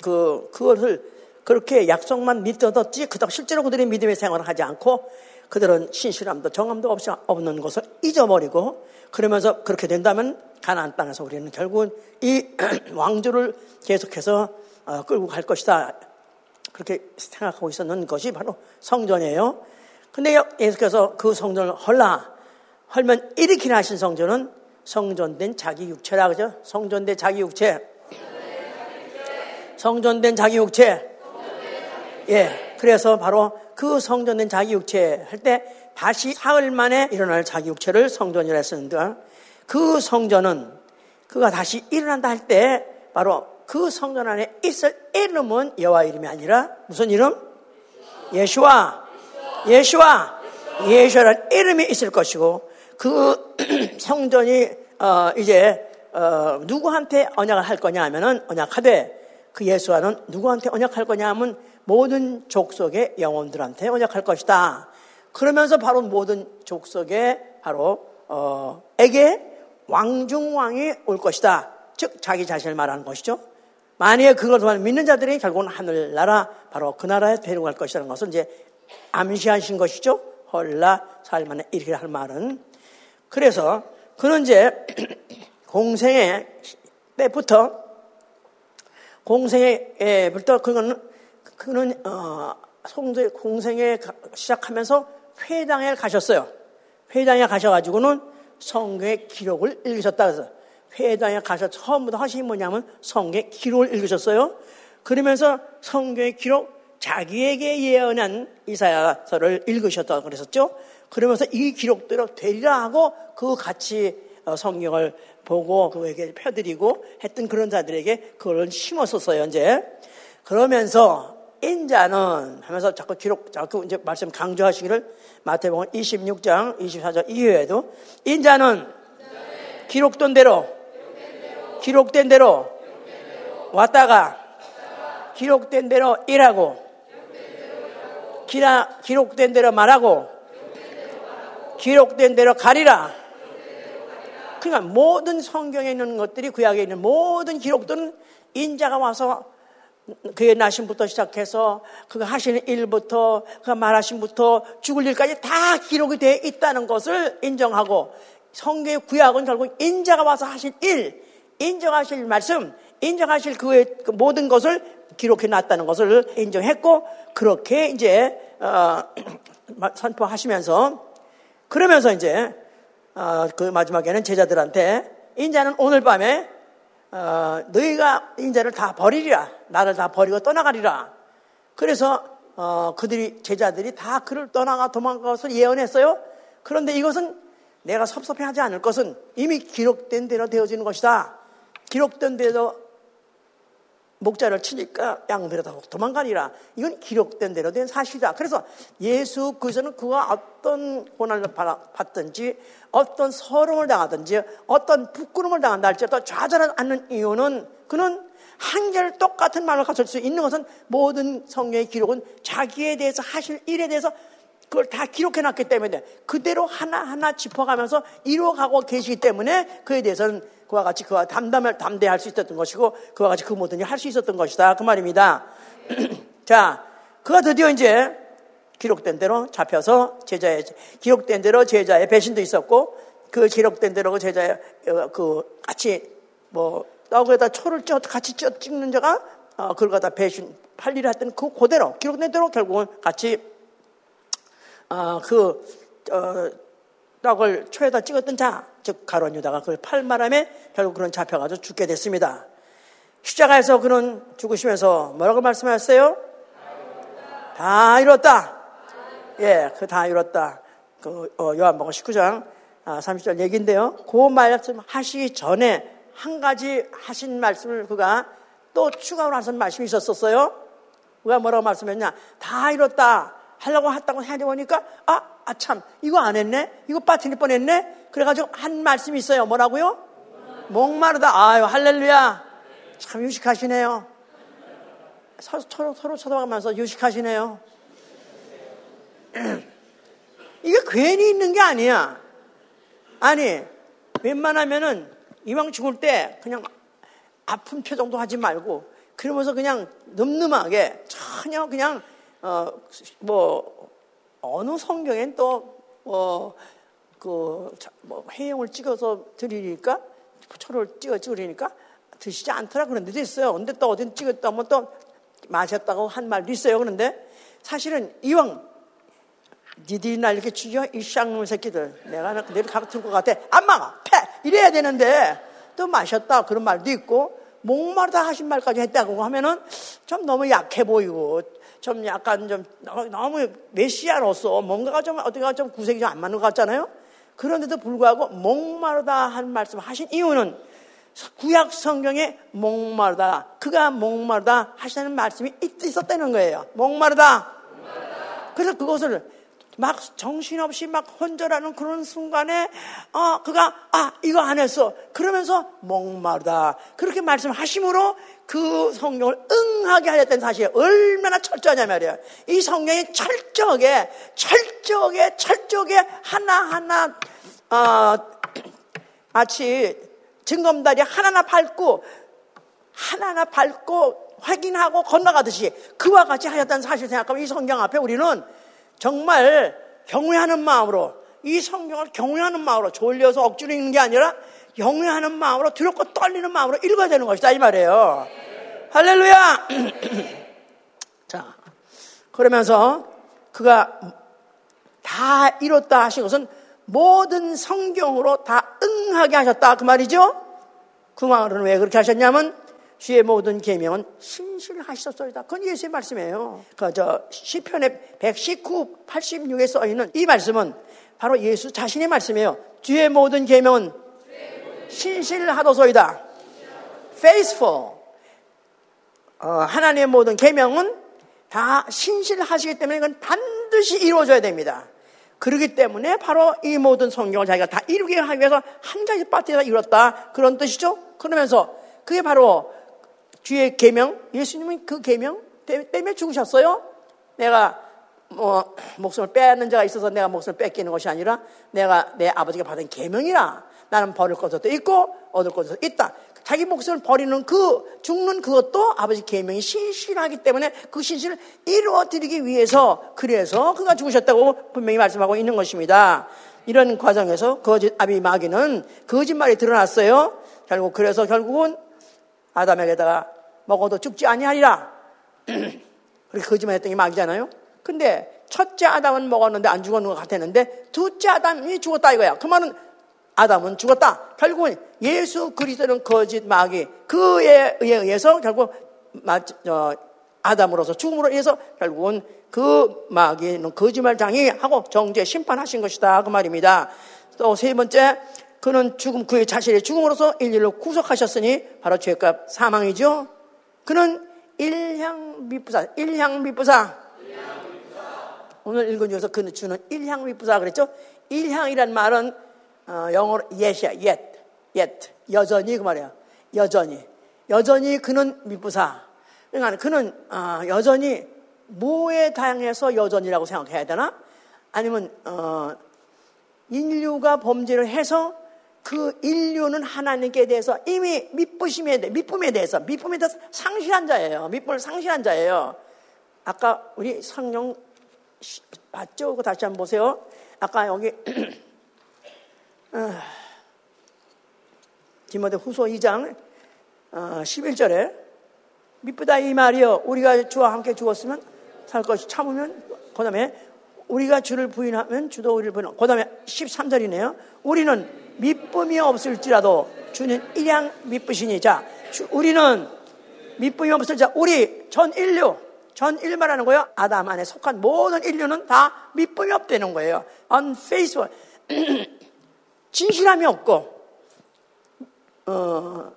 그, 그것을 그렇게 약속만 믿어뒀지, 그닥 실제로 그들이 믿음의 생활을 하지 않고, 그들은 신실함도 정함도 없이 없는 것을 잊어버리고, 그러면서 그렇게 된다면 가나안 땅에서 우리는 결국은 이 왕조를 계속해서 어, 끌고 갈 것이다. 그렇게 생각하고 있었는 것이 바로 성전이에요. 근데 예수께서 그 성전을 헐라, 헐면 일으키나 하신 성전은 성전된 자기 육체라 그죠? 성전된 자기 육체. 성전된 자기 육체. 예. 그래서 바로 그 성전된 자기 육체 할 때 다시 사흘 만에 일어날 자기 육체를 성전이라 했었는데 그 성전은 그가 다시 일어난다 할 때 바로 그 성전 안에 있을 이름은 여호와 이름이 아니라 무슨 이름? 예수와 예수와 예수라는 이름이 있을 것이고 그 성전이 어, 이제 어, 누구한테 언약을 할 거냐 하면은 언약하되 그 예수와는 누구한테 언약할 거냐 하면 모든 족속의 영혼들한테 언약할 것이다. 그러면서 바로 모든 족속의 바로 어, 에게 왕중왕이 올 것이다. 즉 자기 자신을 말하는 것이죠. 만약에 그것을 믿는 자들이 결국은 하늘나라 바로 그 나라에 데려갈 것이라는 것을 이제 암시하신 것이죠. 헐라 살만에 이렇게 할 말은 그래서 그는 이제 공생의 때부터 공생의 부터 그거는 그는 어, 송제 공생에 시작하면서 회당에 가셨어요. 회당에 가셔가지고는 성경의 기록을 읽으셨다 그래서 회당에 가서 처음부터 하신 게 뭐냐면 성경의 기록을 읽으셨어요. 그러면서 성경의 기록 자기에게 예언한 이사야서를 읽으셨다고 그랬었죠. 그러면서 이 기록대로 되리라 하고 그 같이 어, 성경을 보고 그에게 펴드리고 했던 그런 자들에게 그걸 심었었어요, 이제. 그러면서 인자는 하면서 자꾸 기록, 자꾸 이제 말씀 강조하시기를 마태복음 26장 24절 이후에도 인자는 기록된 대로, 기록된 대로 왔다가 기록된 대로 일하고 기록된 대로 말하고 기록된 대로 가리라. 그러니까 모든 성경에 있는 것들이 구약에 있는 모든 기록들은 인자가 와서 그의 나심부터 시작해서 그가 하시는 일부터 그가 말하신부터 죽을 일까지 다 기록이 되어 있다는 것을 인정하고 성경의 구약은 결국 인자가 와서 하신 일, 인정하실 말씀, 인정하실 그의 그 모든 것을 기록해 놨다는 것을 인정했고 그렇게 이제 어, 선포하시면서 그러면서 이제 어, 그 마지막에는 제자들한테 인자는 오늘 밤에 어, 너희가 인자를 다 버리리라. 나를 다 버리고 떠나가리라. 그래서 어, 그들이 제자들이 다 그를 떠나가 도망가서 예언했어요. 그런데 이것은 내가 섭섭해하지 않을 것은 이미 기록된 대로 되어지는 것이다. 기록된 대로 목자를 치니까 양들이 다 도망가니라. 이건 기록된 대로 된 사실이다. 그래서 예수 그리스도는 그가 어떤 고난을 받든지 어떤 서름을 당하든지 어떤 부끄러움을 당한다 할지라도 좌절하지 않는 이유는 그는 한결 똑같은 말을 가질 수 있는 것은 모든 성경의 기록은 자기에 대해서 하실 일에 대해서 그걸 다 기록해 놨기 때문에 그대로 하나하나 짚어가면서 이루어가고 계시기 때문에 그에 대해서는 그와 같이 그와 담담을 담대할 수 있었던 것이고 그와 같이 그 모든 일을 할 수 있었던 것이다. 그 말입니다. 자, 그가 드디어 이제 기록된 대로 잡혀서 제자의 기록된 대로 제자의 배신도 있었고 그 기록된 대로 그 제자의 어, 그 같이 뭐 떡에다 초를 쪄 같이 쪄 찍는 자가 어, 그걸 갖다 배신 팔리를 했던 그 그대로 기록된 대로 결국은 같이 어, 그 어, 떡을 초에다 찍었던 자, 즉 가론 유다가 그걸 팔말함에 결국 그는 잡혀가지고 죽게 됐습니다. 십자가에서 그는 죽으시면서 뭐라고 말씀하셨어요? 다 이뤘다. 예, 그 다 이뤘다. 그 어, 요한복음 19장 아, 30절 얘기인데요. 그 말씀 하시기 전에 한 가지 하신 말씀을 그가 또 추가로 하신 말씀이 있었었어요. 그가 뭐라고 말씀했냐? 다 이뤘다. 하려고 했다고 해보니까 아, 아 참, 이거 안 했네? 이거 빠뜨릴 뻔했네? 그래가지고 한 말씀이 있어요. 뭐라고요? 목마르다. 아유, 할렐루야. 참 유식하시네요. 서로, 서로 쳐다보면서 유식하시네요. 이게 괜히 있는 게 아니야. 아니, 웬만하면은 이왕 죽을 때 그냥 아픈 표정도 하지 말고 그러면서 그냥 늠름하게 전혀 그냥 어, 뭐, 어느 성경엔 또, 어, 그, 뭐, 회용을 찍어서 드리니까, 초를 찍어 드리니까 드시지 않더라 그런 데도 있어요. 근데 또 어딘 찍었다면 또 마셨다고 한 말도 있어요. 그런데 사실은 이왕 니들이 날 이렇게 죽여? 이 쌍놈 새끼들. 내가 내일 가고 들것 같아. 안 막아! 패! 이래야 되는데 또 마셨다. 그런 말도 있고 목마르다 하신 말까지 했다고 하면은 좀 너무 약해 보이고 좀 약간 좀 너무 메시아로서 뭔가가 좀 어디가 좀 구색이 좀 안 맞는 것 같잖아요. 그런데도 불구하고 목마르다 한 말씀 하신 이유는 구약 성경에 목마르다 그가 목마르다 하시는 말씀이 있었다는 거예요. 목마르다. 그래서 그것을 막 정신없이 막 혼절하는 그런 순간에 어 그가 아 이거 안 했어 그러면서 목마르다 그렇게 말씀하심으로 그 성령을 응하게 하였다는 사실이 얼마나 철저하냐 말이야 이 성령이 철저하게 철저하게 철저하게 하나하나 어, 마치 증검다리 하나하나 밟고 하나하나 밟고 확인하고 건너가듯이 그와 같이 하였다는 사실 생각하면 이 성경 앞에 우리는 정말 경외하는 마음으로 이 성경을 경외하는 마음으로 졸려서 억지로 읽는 게 아니라 경외하는 마음으로 두렵고 떨리는 마음으로 읽어야 되는 것이다 이 말이에요. 할렐루야. 자 그러면서 그가 다 이뤘다 하신 것은 모든 성경으로 다 응하게 하셨다 그 말이죠. 그 말은 왜 그렇게 하셨냐면 주의 모든 계명은 신실하셨소이다. 그건 예수의 말씀이에요. 그 저 시편의 119, 86에 써 있는 이 말씀은 바로 예수 자신의 말씀이에요. 주의 모든 계명은 신실하도소이다. faithful. 어, 하나님의 모든 계명은 다 신실하시기 때문에 이건 반드시 이루어져야 됩니다. 그러기 때문에 바로 이 모든 성경을 자기가 다 이루게 하기 위해서 한 가지 파트에서 이뤘다. 그런 뜻이죠. 그러면서 그게 바로 주의 계명, 예수님은 그 계명 때문에 죽으셨어요. 내가 뭐 목숨을 빼앗는 자가 있어서 내가 목숨을 뺏기는 것이 아니라 내가 내 아버지가 받은 계명이라 나는 버릴 것도 있고 얻을 것도 있다. 자기 목숨을 버리는 그 죽는 그것도 아버지 계명이 신실하기 때문에 그 신실을 이루어 드리기 위해서 그래서 그가 죽으셨다고 분명히 말씀하고 있는 것입니다. 이런 과정에서 거짓 아비 마귀는 거짓말이 드러났어요. 결국 그래서 결국은 아담에게다가 먹어도 죽지 아니하리라. 그렇게 거짓말했던 게 마귀잖아요. 근데 첫째 아담은 먹었는데 안 죽었는 것 같았는데 둘째 아담이 죽었다 이거야. 그 말은 아담은 죽었다. 결국은 예수 그리스도는 거짓 마귀 그에 의해서 결국 아담으로서 죽음으로 인해서 결국은 그 마귀는 거짓말장이 하고 정죄 심판하신 것이다 그 말입니다. 또 세 번째 그는 죽음 그의 자신의 죽음으로서 인류를 구속하셨으니 바로 죄값 사망이죠. 그는 일향 미부사 일향 미부사 오늘 읽은 중에서 그는 주는 일향 미부사 그랬죠. 일향이란 말은 어, 영어로 yet이야 yet yet 여전히 그 말이야 여전히 여전히 그는 미부사 그러니까 그는 어, 여전히 뭐에 다양해서 여전이라고 생각해야 되나? 아니면 어, 인류가 범죄를 해서 그 인류는 하나님께 대해서 이미 믿부심에 대해, 믿음에 대해서, 믿음에 대해서 상실한 자예요. 믿음을 상실한 자예요. 아까 우리 성령 봤죠? 그 다시 한번 보세요. 아까 여기, 어, 디모데 후소 2장 어, 11절에 믿부다 이 말이요. 우리가 주와 함께 죽었으면 살 것이 참으면 그 다음에 우리가 주를 부인하면 주도 우리를 부인하고 그 다음에 13절이네요. 우리는 믿음이 없을지라도 주는 일양 믿으시니 자 우리는 믿음이 없을 자 우리 전 인류 전 인류 말하는 거예요. 아담 안에 속한 모든 인류는 다 믿음이 없다는 거예요. unfaithful 진실함이 없고 어,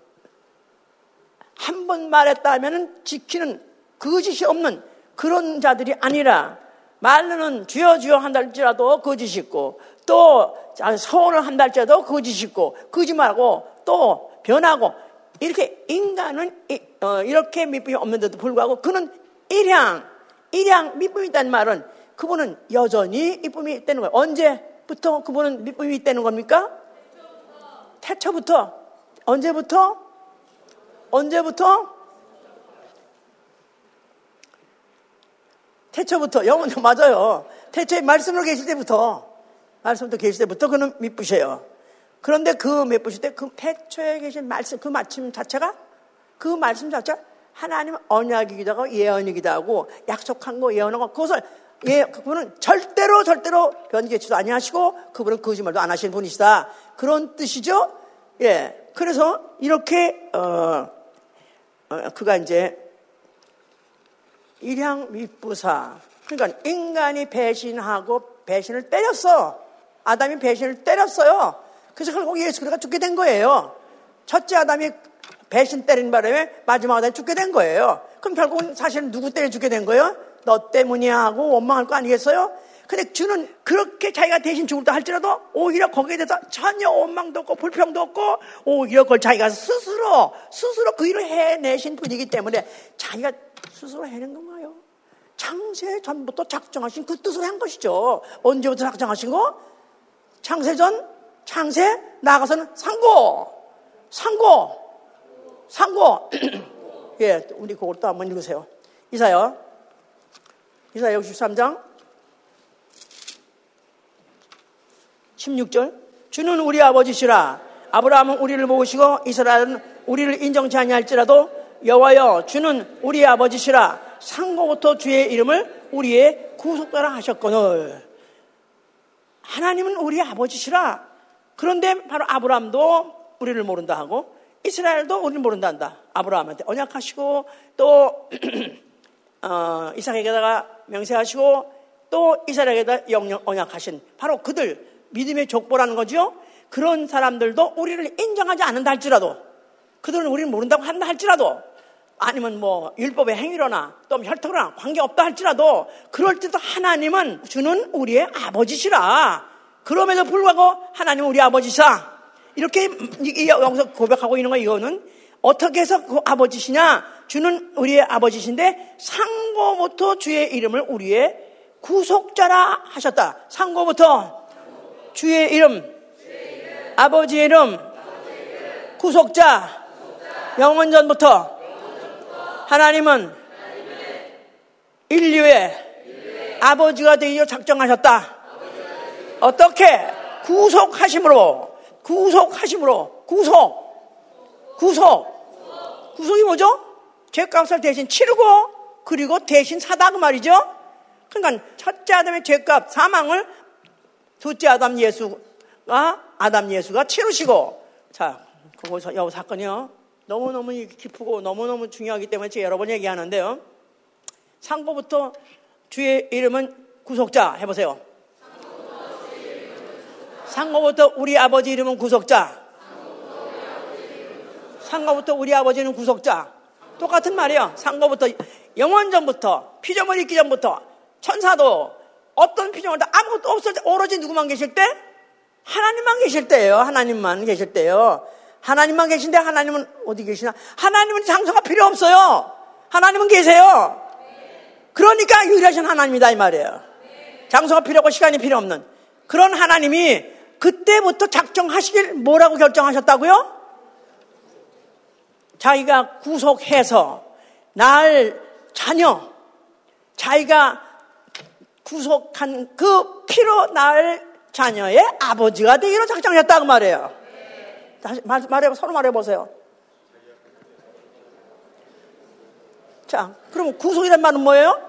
한 번 말했다 하면 지키는 거짓이 없는 그런 자들이 아니라 말로는 주여 주여 한달지라도 거짓이 있고 또 서원을 한달지라도 거짓이 있고 거짓말하고 또 변하고 이렇게 인간은 어, 이렇게 믿음이 없는데도 불구하고 그는 일향 일향 믿음이 있다는 말은 그분은 여전히 믿음이 있다는 거예요. 언제 부터 그분은 있다는 겁니까? 태초부터 언제부터? 언제부터? 태초부터 영원 맞아요. 태초에 말씀으로 계실 때부터 말씀도 계실 때부터 그는 믿으셔요. 그런데 그 믿으실 때 그 태초에 계신 말씀 그 마침 자체가 그 말씀 자체가 하나님 언약이기도 하고 예언이기도 하고 약속한 거 예언한 거 그것을 예, 그분은 절대로 절대로 변개치도 아니하시고 그분은 거짓말도 안 하시는 분이시다. 그런 뜻이죠. 예. 그래서 이렇게 어, 어 그가 이제 일향 밑부사. 그러니까 인간이 배신하고 배신을 때렸어. 아담이 배신을 때렸어요. 그래서 결국 예수 그리스도가 죽게 된 거예요. 첫째 아담이 배신 때린 바람에 마지막 아담이 죽게 된 거예요. 그럼 결국은 사실은 누구 때문에 죽게 된 거예요? 너 때문이야 하고 원망할 거 아니겠어요? 근데 주는 그렇게 자기가 대신 죽을다 할지라도 오히려 거기에 대해서 전혀 원망도 없고 불평도 없고 오히려 그걸 자기가 스스로 스스로 그 일을 해내신 분이기 때문에 자기가 스스로 해낸 건가요? 창세 전부터 작정하신 그 뜻을 한 것이죠. 언제부터 작정하신 거? 창세 전, 창세, 나가서는 상고, 상고, 상고. 예, 우리 그걸 또 한번 읽으세요. 이사요. 이사야 63장. 16절. 주는 우리 아버지시라. 아브라함은 우리를 모으시고 이스라엘은 우리를 인정치 아니할지라도 여호와여 주는 우리 아버지시라. 상고부터 주의 이름을 우리의 구속자라 하셨거늘. 하나님은 우리 아버지시라. 그런데 바로 아브라함도 우리를 모른다 하고 이스라엘도 우리를 모른다 한다. 아브라함한테 언약하시고 또 어, 이삭에게다가 명세하시고 또 이스라엘에게다 영영 언약하신 바로 그들 믿음의 족보라는 거죠. 그런 사람들도 우리를 인정하지 않는다 할지라도 그들은 우리를 모른다고 한다 할지라도 아니면 뭐 율법의 행위로나 또 혈통이나 관계없다 할지라도 그럴 때도 하나님은 주는 우리의 아버지시라. 그럼에도 불구하고 하나님은 우리 아버지시라. 이렇게 여기서 고백하고 있는 거 이거는 어떻게 해서 그 아버지시냐? 주는 우리의 아버지신데 상고부터 주의 이름을 우리의 구속자라 하셨다. 상고부터 주의 이름, 아버지의 이름, 구속자, 영원전부터 하나님은 인류의 아버지가 되어 작정하셨다. 어떻게? 구속하심으로, 구속하심으로, 구속, 구속. 구속이 뭐죠? 죄값을 대신 치르고, 그리고 대신 사다 그 말이죠? 그러니까 첫째 아담의 죄값, 사망을 둘째 아담 예수가 아담 예수가 치르시고 자 그거서 여 사건이요. 너무 너무 기쁘고 너무 너무 중요하기 때문에 제가 여러 번 얘기하는데요. 상고부터 주의 이름은 구속자 해보세요. 상고부터 우리 아버지 이름은 구속자. 상고부터 우리 아버지는 구속자 똑같은 말이에요 상고부터 영원전부터 피조물 있기 전부터 천사도 어떤 피조물 다 아무것도 없을 때 오로지 누구만 계실 때? 하나님만 계실 때예요. 하나님만 계실 때요. 하나님만 계신데 하나님은 어디 계시나? 하나님은 장소가 필요 없어요. 하나님은 계세요. 그러니까 유일하신 하나님이다 이 말이에요. 장소가 필요 없고 시간이 필요 없는 그런 하나님이 그때부터 작정하시길 뭐라고 결정하셨다고요? 자기가 구속해서 날 자녀 자기가 구속한 그 피로 날 자녀의 아버지가 되기로 작정했다고 말해요. 다시 말, 말해 서로 말해보세요. 자, 그럼 구속이란 말은 뭐예요?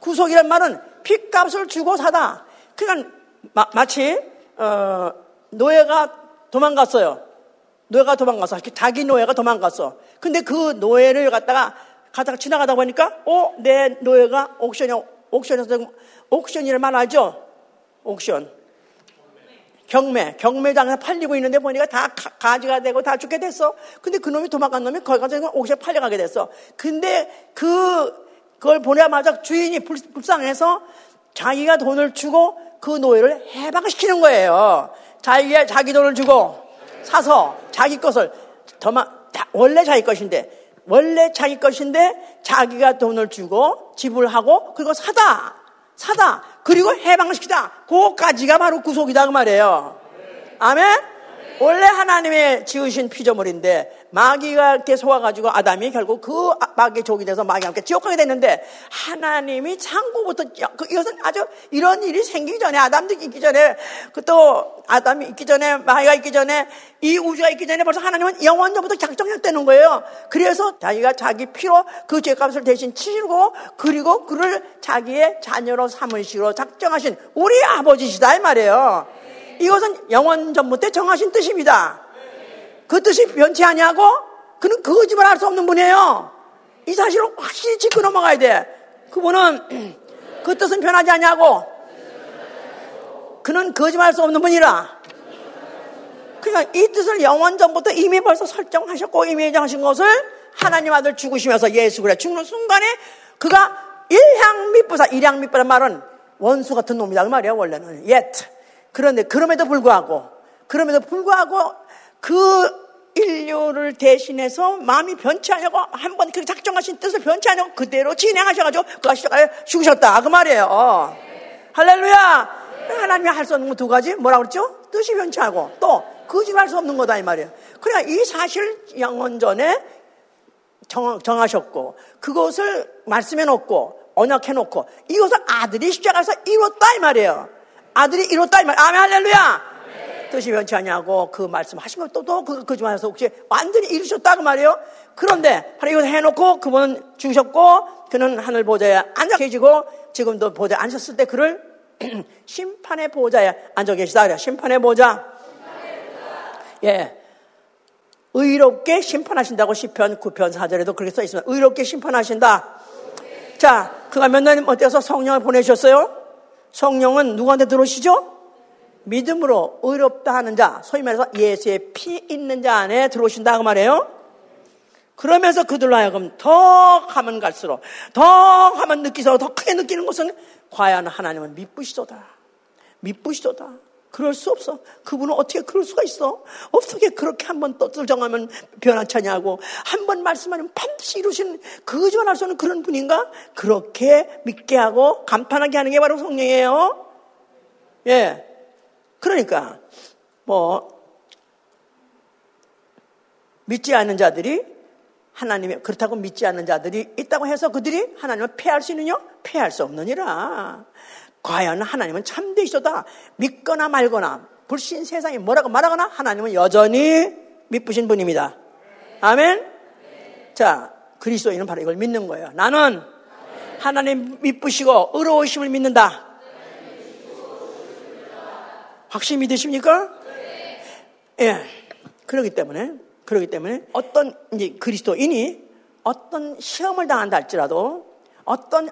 구속이란 말은 핏값을 주고 사다. 그러니까 마, 치 어, 노예가 도망갔어요. 노예가 도망갔어. 자기 노예가 도망갔어. 근데 그 노예를 갖다가 가다가 지나가다 보니까, 어, 내 노예가 옥션에, 옥션에서 옥션이란 말 알죠? 옥션. 경매, 경매장에서 팔리고 있는데 보니까 다 가, 지가 되고 다 죽게 됐어. 근데 그 놈이 도망간 놈이 거기 가서 옥션 팔려가게 됐어. 근데 그, 그걸 보내자마자 주인이 불, 불쌍해서 자기가 돈을 주고 그 노예를 해방시키는 거예요. 자기가 자기 돈을 주고 사서 자기 것을 더마, 원래 자기 것인데, 원래 자기 것인데 자기가 돈을 주고 지불하고 그리고 사다. 사다. 그리고 해방시키다. 그거까지가 바로 구속이다 그 말이에요. 아멘? 원래 하나님의 지으신 피조물인데 마귀가 이렇게 속아가지고 아담이 결국 그 마귀의 족이 돼서 마귀와 함께 지옥 가게 됐는데 하나님이 창고부터 그 이것은 아주 이런 일이 생기기 전에 아담도 있기 전에 그 또 아담이 있기 전에 마귀가 있기 전에 이 우주가 있기 전에 벌써 하나님은 영원 전부터 작정했다는 거예요. 그래서 자기가 자기 피로 그 죄값을 대신 치르고 그리고 그를 자기의 자녀로 삼으시로 작정하신 우리 아버지시다 이 말이에요. 이것은 영원 전부터 정하신 뜻입니다. 그 뜻이 변치 아니하고 그는 거짓말 할 수 없는 분이에요. 이 사실을 확실히 짚고 넘어가야 돼. 그분은 그 뜻은 변하지 아니하고 그는 거짓말 할 수 없는 분이라. 그러니까 이 뜻을 영원 전부터 이미 벌써 설정하셨고 이미 정하신 것을 하나님 아들 죽으시면서 예수 그래 죽는 순간에 그가 일향 밑부사 일향 밑부란 말은 원수 같은 놈이다 그 말이야 원래는 yet 그런데 그럼에도 불구하고 그럼에도 불구하고 그 인류를 대신해서 마음이 변치 않냐고 한 번 그 작정하신 뜻을 변치 않냐고 그대로 진행하셔가지고 그 아시다가 죽으셨다. 그 말이에요. 할렐루야! 하나님이 할 수 없는 거두 가지? 뭐라고 그랬죠? 뜻이 변치 않고 또 거짓말 수 없는 거다 이 말이에요. 그러니까 이 사실 영원전에 정, 정하셨고 그것을 말씀해 놓고 언약해 놓고 이것을 아들이 십자가에서 이뤘다 이 말이에요. 아들이 이뤘다 이 말. 아멘 할렐루야. 뜻이 변치 않냐고 그 말씀 하신 것도 그 거짓말해서 혹시 완전히 이루셨다 그 말이에요. 그런데 바로 이걸 해놓고 그분은 죽으셨고 그는 하늘 보좌에 앉아 계시고 지금도 보좌에 앉았을 때 그를 심판의 보좌에 앉아 계시다 그래요. 심판의 보좌. 예. 의롭게 심판하신다고 시편 9편 4절에도 그렇게 써 있습니다. 의롭게 심판하신다. 자, 그가 몇 년 어때서 성령을 보내셨어요? 성령은 누구한테 들어오시죠? 믿음으로 의롭다 하는 자, 소위 말해서 예수의 피 있는 자 안에 들어오신다 그 말이에요. 그러면서 그들로 하여금 더 가면 갈수록 더 가면 느끼서 더 크게 느끼는 것은 과연 하나님은 미쁘시도다. 미쁘시도다. 그럴 수 없어. 그분은 어떻게 그럴 수가 있어? 어떻게 그렇게 한번 뜻을 정하면 변화차냐고. 한 번 말씀하면 반드시 이루시는, 거짓말할 수 없는 그런 분인가? 그렇게 믿게 하고 감탄하게 하는 게 바로 성령이에요. 예. 그러니까, 뭐, 믿지 않는 자들이 하나님의, 그렇다고 믿지 않는 자들이 있다고 해서 그들이 하나님을 패할 수 있느냐? 패할 수 없느니라. 과연 하나님은 참되시다 믿거나 말거나 불신 세상이 뭐라고 말하거나 하나님은 여전히 믿으신 분입니다. 아멘. 자, 그리스도인은 바로 이걸 믿는 거예요. 나는 하나님 믿으시고 의로우심을 믿는다. 확실히 믿으십니까? 예. 그러기 때문에 그러기 때문에 어떤 이제 그리스도인이 어떤 시험을 당한다 할지라도 어떤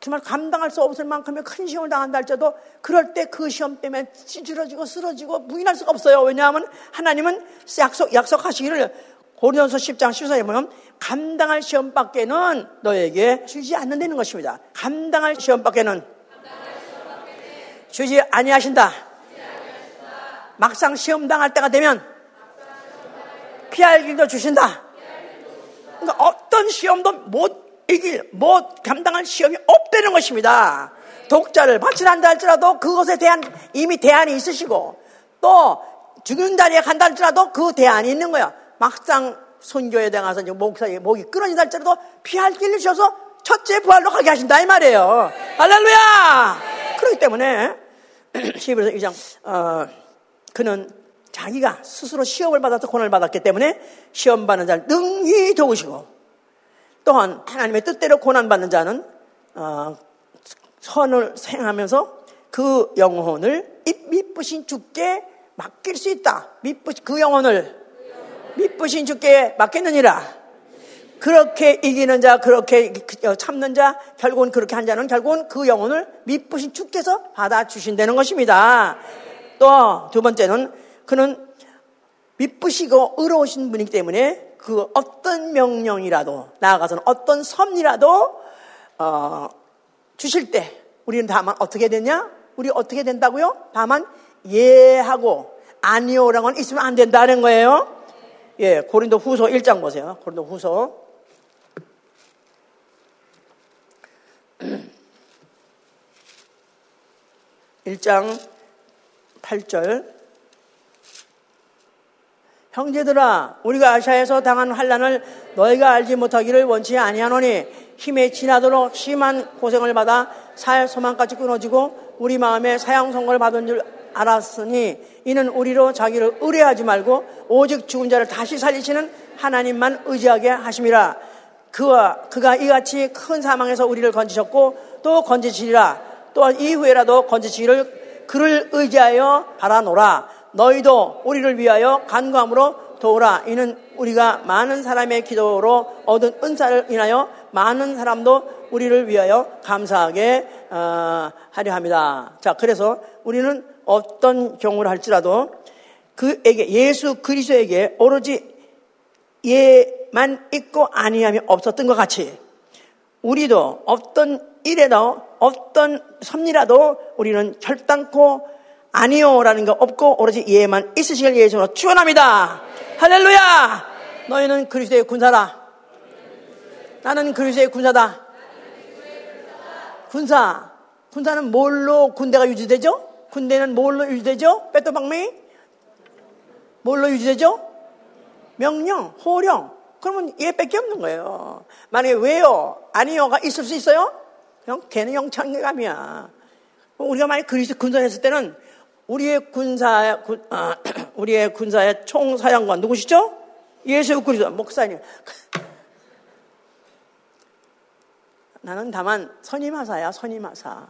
정말 감당할 수 없을 만큼의 큰 시험을 당한다 할지라도 그럴 때 그 시험 때문에 찌질러지고 쓰러지고 부인할 수가 없어요. 왜냐하면 하나님은 약속, 약속하시기를 고린도서 10장 14절에 보면 감당할 시험 밖에는 너에게 주지 않는다는 것입니다. 감당할 시험 밖에는 주지 아니하신다. 막상 시험 당할 때가 되면 피할 길도 주신다. 그러니까 어떤 시험도 못 이길, 뭐 감당할 시험이 없다는 것입니다. 독자를 바치한다 할지라도 그것에 대한 이미 대안이 있으시고 또 죽는 자리에 간다 할지라도 그 대안이 있는 거야. 막상 선교에 대해서 목사의 목이 끊어진다 할지라도 피할 길을 주셔서 첫째 부활로 가게 하신다 이 말이에요. 할렐루야! 그렇기 때문에 11서 2장 어, 그는 자기가 스스로 시험을 받아서 고난을 받았기 때문에 시험 받는 자를 능히 도우시고 또한 하나님의 뜻대로 고난받는 자는 어, 선을 생하면서 그 영혼을 미쁘신 주께 맡길 수 있다. 그 영혼을 미쁘신 주께 맡겠느니라. 그렇게 이기는 자, 그렇게 참는 자, 결국은 그렇게 한 자는 결국은 그 영혼을 미쁘신 주께서 받아 주신다는 것입니다. 또 두 번째는 그는 미쁘시고 의로우신 분이기 때문에 그 어떤 명령이라도 나아가서는 어떤 섭리라도 어, 주실 때 우리는 다만 어떻게 되냐? 우리 어떻게 된다고요? 다만 예하고 아니오라고는 있으면 안 된다는 거예요. 예, 고린도 후서 1장 보세요. 고린도 후서 1장 8절 형제들아 우리가 아시아에서 당한 환란을 너희가 알지 못하기를 원치 아니하노니 힘에 지나도록 심한 고생을 받아 살 소망까지 끊어지고 우리 마음에 사형 선고를 받은 줄 알았으니 이는 우리로 자기를 의뢰하지 말고 오직 죽은 자를 다시 살리시는 하나님만 의지하게 하심이라. 그와 그가 이같이 큰 사망에서 우리를 건지셨고 또 건지시리라. 또한 이후에라도 건지시기를 그를 의지하여 바라노라 너희도 우리를 위하여 간구함으로 도우라. 이는 우리가 많은 사람의 기도로 얻은 은사를 인하여 많은 사람도 우리를 위하여 감사하게 어, 하려 합니다. 자, 그래서 우리는 어떤 경우를 할지라도 그에게 예수 그리스도에게 오로지 예만 있고 아니함이 없었던 것 같이 우리도 어떤 일에도 어떤 섭리라도 우리는 결단코 아니요라는 거 없고 오로지 예만 있으시길 예수로 축원합니다. 할렐루야! 너희는 그리스도의 군사라. 나는 그리스도의 군사다. 군사. 군사는 뭘로 군대가 유지되죠? 군대는 뭘로 유지되죠? 빼또박맹이? 뭘로 유지되죠? 명령, 호령. 그러면 얘밖에 없는 거예요. 만약에 왜요? 아니요가 있을 수 있어요? 형, 걔는 영창감이야. 우리가 만약 그리스 군사했을 때는 우리의 군사, 군, 아, 우리의 군사의 총사령관 누구시죠? 예수 그리스도 목사님. 나는 다만 선임하사야, 선임하사.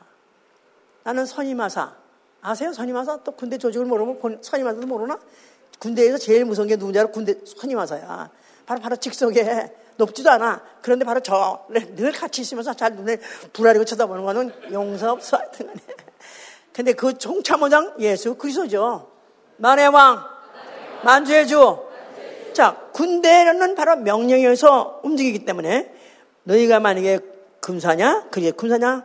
나는 선임하사. 아세요? 선임하사? 또 군대 조직을 모르면 선임하사도 모르나? 군대에서 제일 무서운 게 알아? 군대 선임하사야. 바로 바로 직속에 높지도 않아. 그런데 바로 저 늘 같이 있으면서 잘 눈에 불아리고 쳐다보는 거는 용서 없어 하여튼 간에. 근데 그 총참모장 예수 그리스도죠. 만의 왕, 만주의 주. 자, 군대는 바로 명령에서 움직이기 때문에 너희가 만약에 금사냐? 그게 금사냐?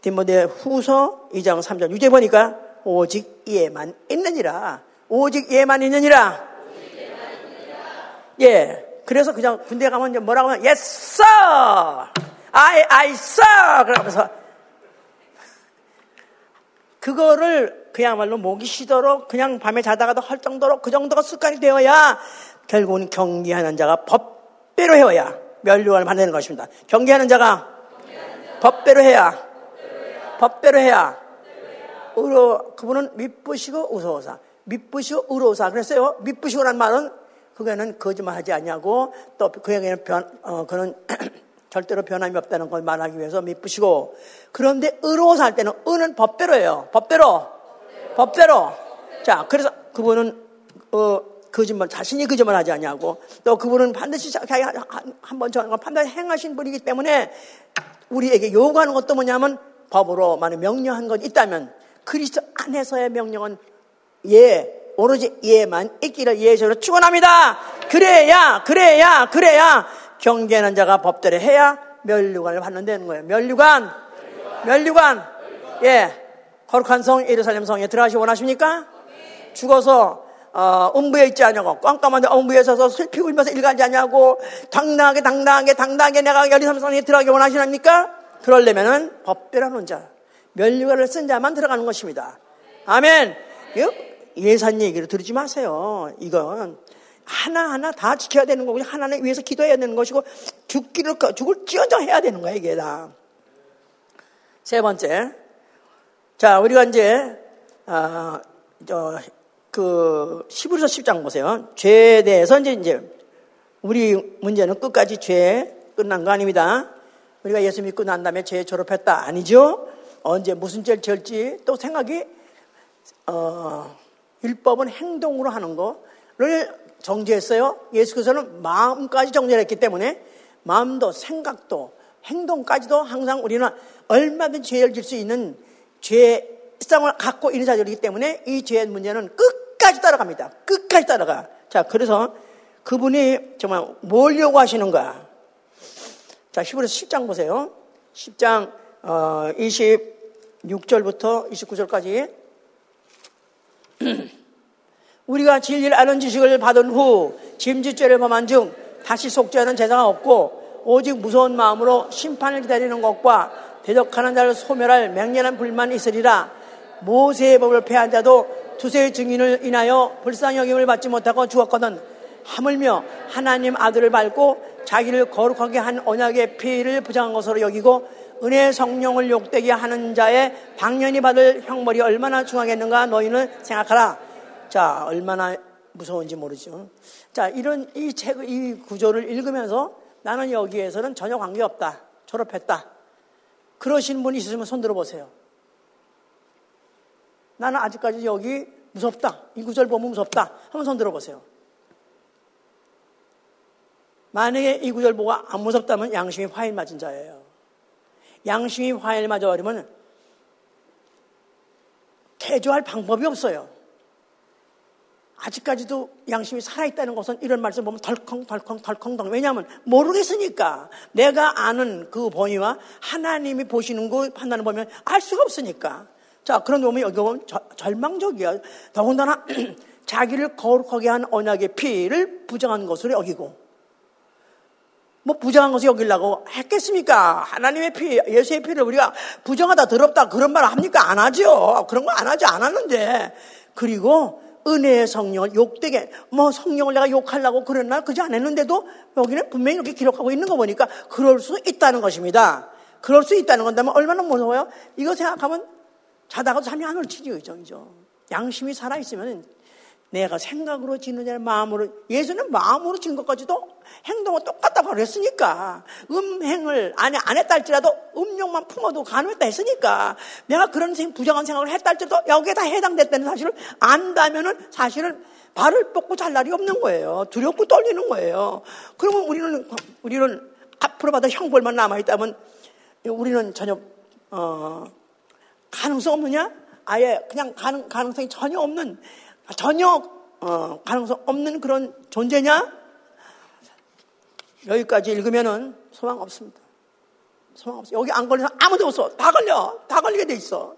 디모데 후서 2장 3절 6절 보니까 오직 예만 있느니라. 오직 예만 있느니라. 예. 그래서 그냥 군대 가면 뭐라고 하면 yes sir. I I sir. 그러면서 그거를 그야말로 목이 쉬도록 그냥 밤에 자다가도 할 정도로 그 정도가 습관이 되어야 결국은 경계하는 자가 법대로 해야 멸류관을 만드는 것입니다. 경계하는 자가 법대로 해야 법대로 해야 의로 그분은 믿부시고 우소사 믿부시고 의로사 그랬어요. 믿부시고란 말은 그거는 거짓말하지 않냐고 또 그에게는 변 어, 그는 절대로 변함이 없다는 걸 말하기 위해서 믿부시고 그런데 의로워서 할 때는 의는 법대로예요. 법대로. 법대로. 자, 그래서 그분은 어, 거짓말 자신이 거짓말 하지 않냐고 또 그분은 반드시 한번 정한 걸 판단 행하신 분이기 때문에 우리에게 요구하는 것도 뭐냐면 법으로 만약 명령한 것 있다면 그리스도 안에서의 명령은 예 오로지 예만 있기를 예수로 축원합니다. 그래야 그래야 그래야 경계하는 자가 법대로 해야 멸류관을 받는 다는 거예요. 멸류관, 멸류관. 예, 거룩한 성 예루살렘 성에 들어가시 원하십니까? 죽어서 어, 음부에 있지 않냐고 깜깜한데 음부에 서서 슬피 울면서 일가지 않냐고 당당하게 당당하게 당당하게 내가 예루살렘 성에 들어가기 원하시니까 그러려면은 법대로 하는 자 멸류관을 쓴 자만 들어가는 것입니다. 아멘. 예산 얘기를 들으지 마세요. 이건 하나하나 다 지켜야 되는 거고 하나는 위해서 기도해야 되는 것이고 죽기를 죽을 찌어져 해야 되는 거야 이게 다. 세 번째, 자 우리가 이제 아, 저, 그 시부리서 10장 보세요. 죄에 대해서 이제 이제 우리 문제는 끝까지 죄 끝난 거 아닙니다. 우리가 예수 믿고 난 다음에 죄 졸업했다 아니죠? 언제 무슨 죄를 지을지 또 생각이 어, 율법은 행동으로 하는 거를 정죄했어요. 예수께서는 마음까지 정죄했기 때문에 마음도 생각도 행동까지도 항상 우리는 얼마든지 죄를 질 수 있는 죄성을 갖고 있는 자들이기 때문에 이 죄의 문제는 끝까지 따라갑니다. 끝까지 따라가. 자, 그래서 그분이 정말 뭘 요구하시는가? 자, 히브리서 10장 보세요. 10장 어, 26절부터 29절까지 우리가 진리를 아는 지식을 받은 후 짐짓죄를 범한 중 다시 속죄하는 제사가 없고 오직 무서운 마음으로 심판을 기다리는 것과 대적하는 자를 소멸할 맹렬한 불만이 있으리라. 모세의 법을 폐한 자도 두세의 증인을 인하여 불쌍히 여김을 받지 못하고 죽었거든 하물며 하나님 아들을 밟고 자기를 거룩하게 한 언약의 피해를 부정한 것으로 여기고 은혜 성령을 욕되게 하는 자의 방연히 받을 형벌이 얼마나 중하겠는가 너희는 생각하라 자, 얼마나 무서운지 모르죠. 자, 이런 이 책, 이 구조를 읽으면서 나는 여기에서는 전혀 관계없다. 졸업했다. 그러신 분이 있으시면 손 들어 보세요. 나는 아직까지 여기 무섭다. 이 구절 보면 무섭다. 한번 손 들어 보세요. 만약에 이 구절 보고 안 무섭다면 양심이 화일 맞은 자예요. 양심이 화일 맞아 버리면 개조할 방법이 없어요. 아직까지도 양심이 살아있다는 것은 이런 말씀 보면 덜컹덜컹 덜컹 덜컹 왜냐하면 모르겠으니까 내가 아는 그 범위와 하나님이 보시는 그 판단을 보면 알 수가 없으니까 자 그런 놈이 여기 보면 저, 절망적이야 더군다나 자기를 거룩하게 한 언약의 피를 부정한 것으로 여기고 뭐 부정한 것을 여기려고 했겠습니까? 하나님의 피, 예수의 피를 우리가 부정하다, 더럽다 그런 말을 합니까? 안 하죠. 그런 거 안 하지 않았는데 그리고 은혜의 성령을 욕되게 뭐 성령을 내가 욕하려고 그랬나 그지 않았는데도 여기는 분명히 이렇게 기록하고 있는 거 보니까 그럴 수 있다는 것입니다. 그럴 수 있다는 건다면 얼마나 무서워요? 이거 생각하면 자다가도 잠이 안 올 지경이죠. 양심이 살아있으면 내가 생각으로 짓느냐 마음으로 예수는 마음으로 진 것까지도 행동은 똑같다고 그랬으니까. 음행을 안에 안 했다 할지라도 음욕만 품어도 가능했다 했으니까. 내가 그런 부정한 생각을 했다 할지라도 여기에 다 해당됐다는 사실을 안다면은 사실은 발을 뻗고 잘 날이 없는 거예요. 두렵고 떨리는 거예요. 그러면 우리는 우리는 앞으로 받을 형벌만 남아 있다면 우리는 전혀 어, 가능성 없느냐? 아예 그냥 가능, 가능성이 전혀 없는 전혀 어, 가능성 없는 그런 존재냐? 여기까지 읽으면은 소망 없습니다. 소망 없어. 여기 안 걸려서 아무도 없어. 다 걸려. 다 걸리게 돼 있어.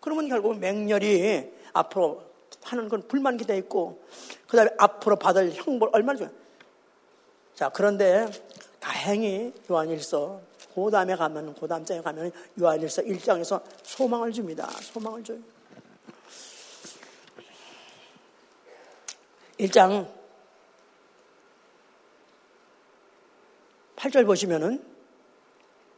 그러면 결국 맹렬히 앞으로 하는 건 불만 기대 있고, 그 다음에 앞으로 받을 형벌 얼마나 좋아. 자, 그런데 다행히 요한일서, 그 다음에 가면, 그 다음 장에 가면 요한일서 1장에서 소망을 줍니다. 소망을 줘요. 1장 8절 보시면은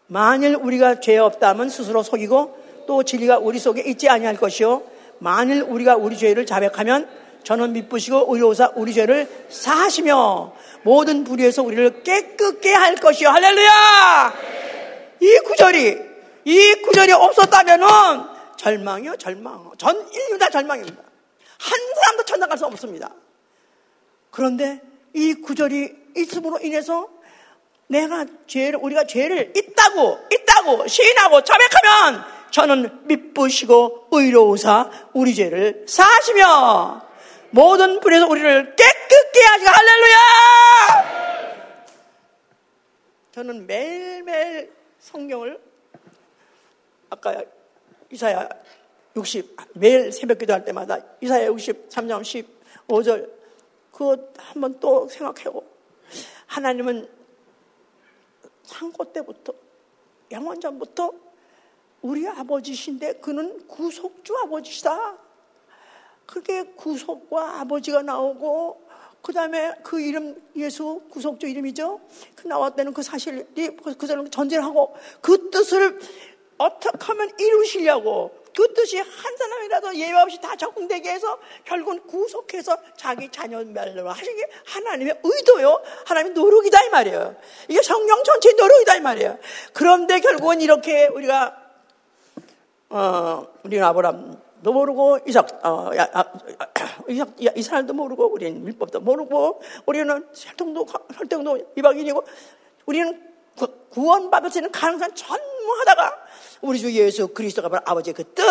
만일 우리가 죄 없다면 스스로 속이고 또 진리가 우리 속에 있지 아니할 것이요. 만일 우리가 우리 죄를 자백하면 저는 미쁘시고 의로우사 우리 죄를 사하시며 모든 불의에서 우리를 깨끗게 할 것이요. 할렐루야! 이 구절이 이 구절이 없었다면은 절망이요 절망. 전 인류 다 절망입니다. 한 사람도 천당 갈수 없습니다. 그런데 이 구절이 있음으로 인해서 내가 죄를, 우리가 죄를 있다고, 있다고 시인하고 자백하면 저는 미쁘시고 의로우사 우리 죄를 사하시며 모든 불에서 우리를 깨끗게 하시고 할렐루야! 저는 매일매일 성경을 아까 이사야 60 매일 새벽 기도할 때마다 이사야 63장 15절 그거 한번 또 생각하고 하나님은 상고 때부터 영원전부터 우리 아버지신데 그는 구속주 아버지시다. 그게 구속과 아버지가 나오고 그 다음에 그 이름 예수 구속주 이름이죠. 그 나왔다는 그 사실이 그 사람 전제를 하고 그 뜻을 어떻게 하면 이루시려고 그 뜻이 한 사람이라도 예외 없이 다 적응되게 해서 결국은 구속해서 자기 자녀 멸로 하신 게 하나님의 의도요. 하나님의 노력이다 이 말이에요. 이게 성령 전체의 노력이다 이 말이에요. 그런데 결국은 이렇게 우리가 어, 우리는 아브람도 모르고 이삭, 어, 야, 아, 이삭, 이스라엘도 모르고 우리는 밀법도 모르고 우리는 혈통도 혈통도 이방인이고 우리는 구원받을 수 있는 가능성 전무하다가 우리 주 예수 그리스도가 바로 아버지의 그 뜻,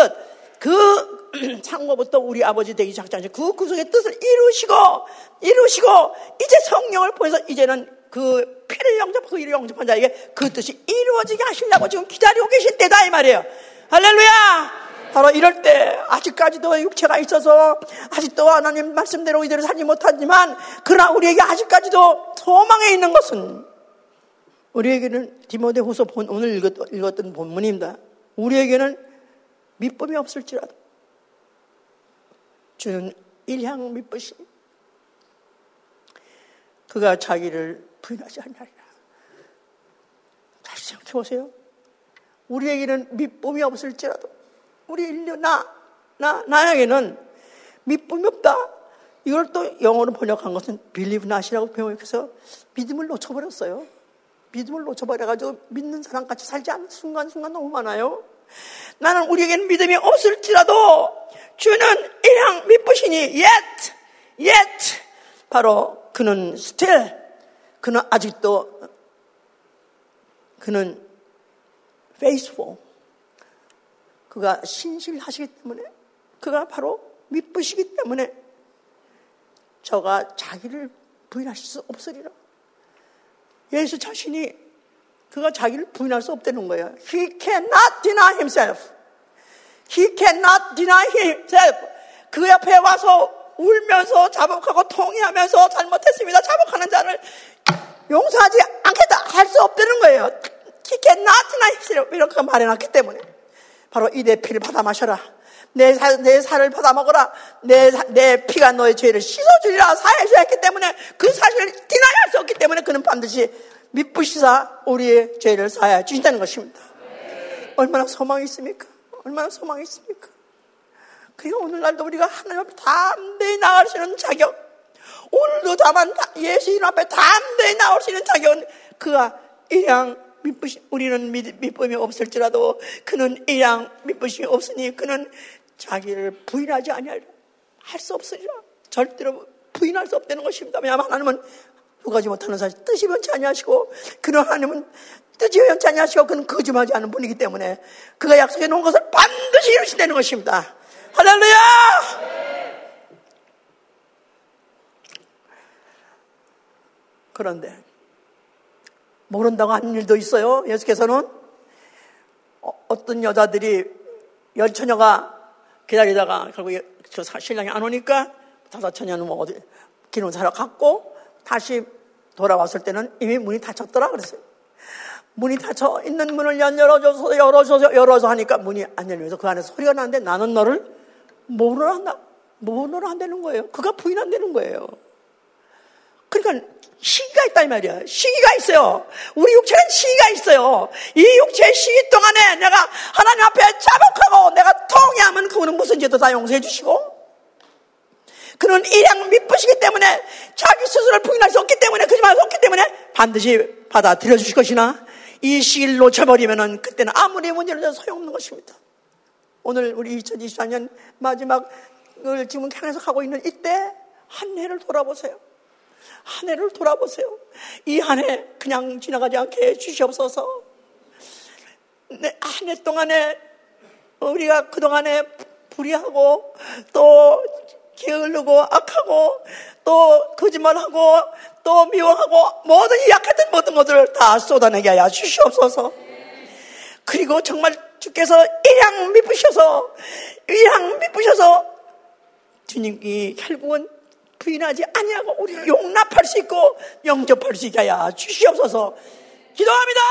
그 창고부터 우리 아버지 되기 작전지 그 구속의 뜻을 이루시고 이루시고 이제 성령을 보내서 이제는 그 피를 영접하고 그 이를 영접한 자에게 그 뜻이 이루어지게 하시려고 지금 기다리고 계실 때다 이 말이에요. 할렐루야! 바로 이럴 때 아직까지도 육체가 있어서 아직도 하나님 말씀대로 이대로 살지 못하지만 그러나 우리에게 아직까지도 소망에 있는 것은 우리에게는 디모데 후서 오늘 읽었던 본문입니다. 우리에게는 밑범이 없을지라도 주는 일향 밑부시 그가 자기를 부인하지 않나리라. 다시 생각해 보세요. 우리에게는 밑범이 없을지라도 우리 인류 나, 나, 나에게는 밑범이 없다. 이걸 또 영어로 번역한 것은 believe not이라고 번역해서 믿음을 놓쳐버렸어요. 믿음을 놓쳐버려가지고 믿는 사람 같이 살지 않는 순간순간 너무 많아요. 나는 우리에게는 믿음이 없을지라도 주는 일향 믿으시니 yet, yet 바로 그는 still 그는 아직도 그는 faithful 그가 신실하시기 때문에 그가 바로 믿으시기 때문에 저가 자기를 부인하실 수 없으리라. 예수 자신이 그가 자기를 부인할 수 없다는 거예요. He cannot deny himself. He cannot deny himself. 그 옆에 와서 울면서 자복하고 통회하면서 잘못했습니다. 자복하는 자를 용서하지 않겠다 할 수 없다는 거예요. He cannot deny himself. 이렇게 말해놨기 때문에 바로 이 내 피를 받아 마셔라. 내, 살, 내 살을 받아 먹어라. 내, 내 피가 너의 죄를 씻어주리라. 사해줘야 했기 때문에 그 사실을 디나이할 수 없기 때문에 그는 반드시 미쁘시사 우리의 죄를 사해 주신다는 것입니다. 얼마나 소망이 있습니까? 얼마나 소망이 있습니까? 그리고 오늘날도 우리가 하나님 앞에 담대히 나갈 수 있는 자격, 오늘도 다만 예수님 앞에 담대히 나올 수 있는 자격은 그가 이양 믿으시, 우리는 믿, 믿음이 없을지라도 그는 이양 믿으심이 없으니 그는 자기를 부인하지 아니하리라. 할 수 없으리라. 절대로 부인할 수 없다는 것입니다. 왜냐하면 하나님은 누가지 못하는 사실 뜻이 변치 아니하시고 그런 하나님은 뜻이 변치 아니하시고 그는 거짓하지 않은 분이기 때문에 그가 약속해 놓은 것을 반드시 이루신다는 것입니다. 할렐루야! 그런데 모른다고 하는 일도 있어요. 예수께서는 어, 어떤 여자들이 열처녀가 기다리다가 결국 저 신랑이 안 오니까 다섯 처녀는 뭐 어디 기름 사러 갔고 다시 돌아왔을 때는 이미 문이 닫혔더라 그랬어요. 문이 닫혀 있는 문을 열어줘서 열어줘서 열어서 하니까 문이 안 열리면서 그 안에 소리가 나는데 나는 너를 모르러 한다. 모르러 한다는 거예요. 그가 부인한다는 거예요. 그러니까 시기가 있다 이 말이야. 시기가 있어요. 우리 육체는 시기가 있어요. 이 육체의 시기 동안에 내가 하나님 앞에 자복하고 내가 통해하면 그분은 무슨 죄도 다 용서해 주시고 그는 일양 미쁘시기 때문에 자기 스스로를 부인할 수 없기 때문에 수 없기 때문에 반드시 받아들여 주실 것이나 이 시기를 놓쳐버리면은 그때는 아무리 문제를 져도 소용없는 것입니다. 오늘 우리 2024년 마지막을 지금 향해서 가고 있는 이때 한 해를 돌아보세요. 한 해를 돌아보세요. 이 한 해 그냥 지나가지 않게 해 주시옵소서. 네, 한해 동안에 우리가 그동안에 불의하고 또 게을르고 악하고 또 거짓말하고 또 미워하고 모든 약했던 모든 것들을 다 쏟아내게 하여 주시옵소서. 그리고 정말 주께서 일양 미쁘셔서 일양 미쁘셔서 주님이 결국은 부인하지 아니하고 우리를 용납할 수 있고 영접할 수 있게 하여 주시옵소서 기도합니다.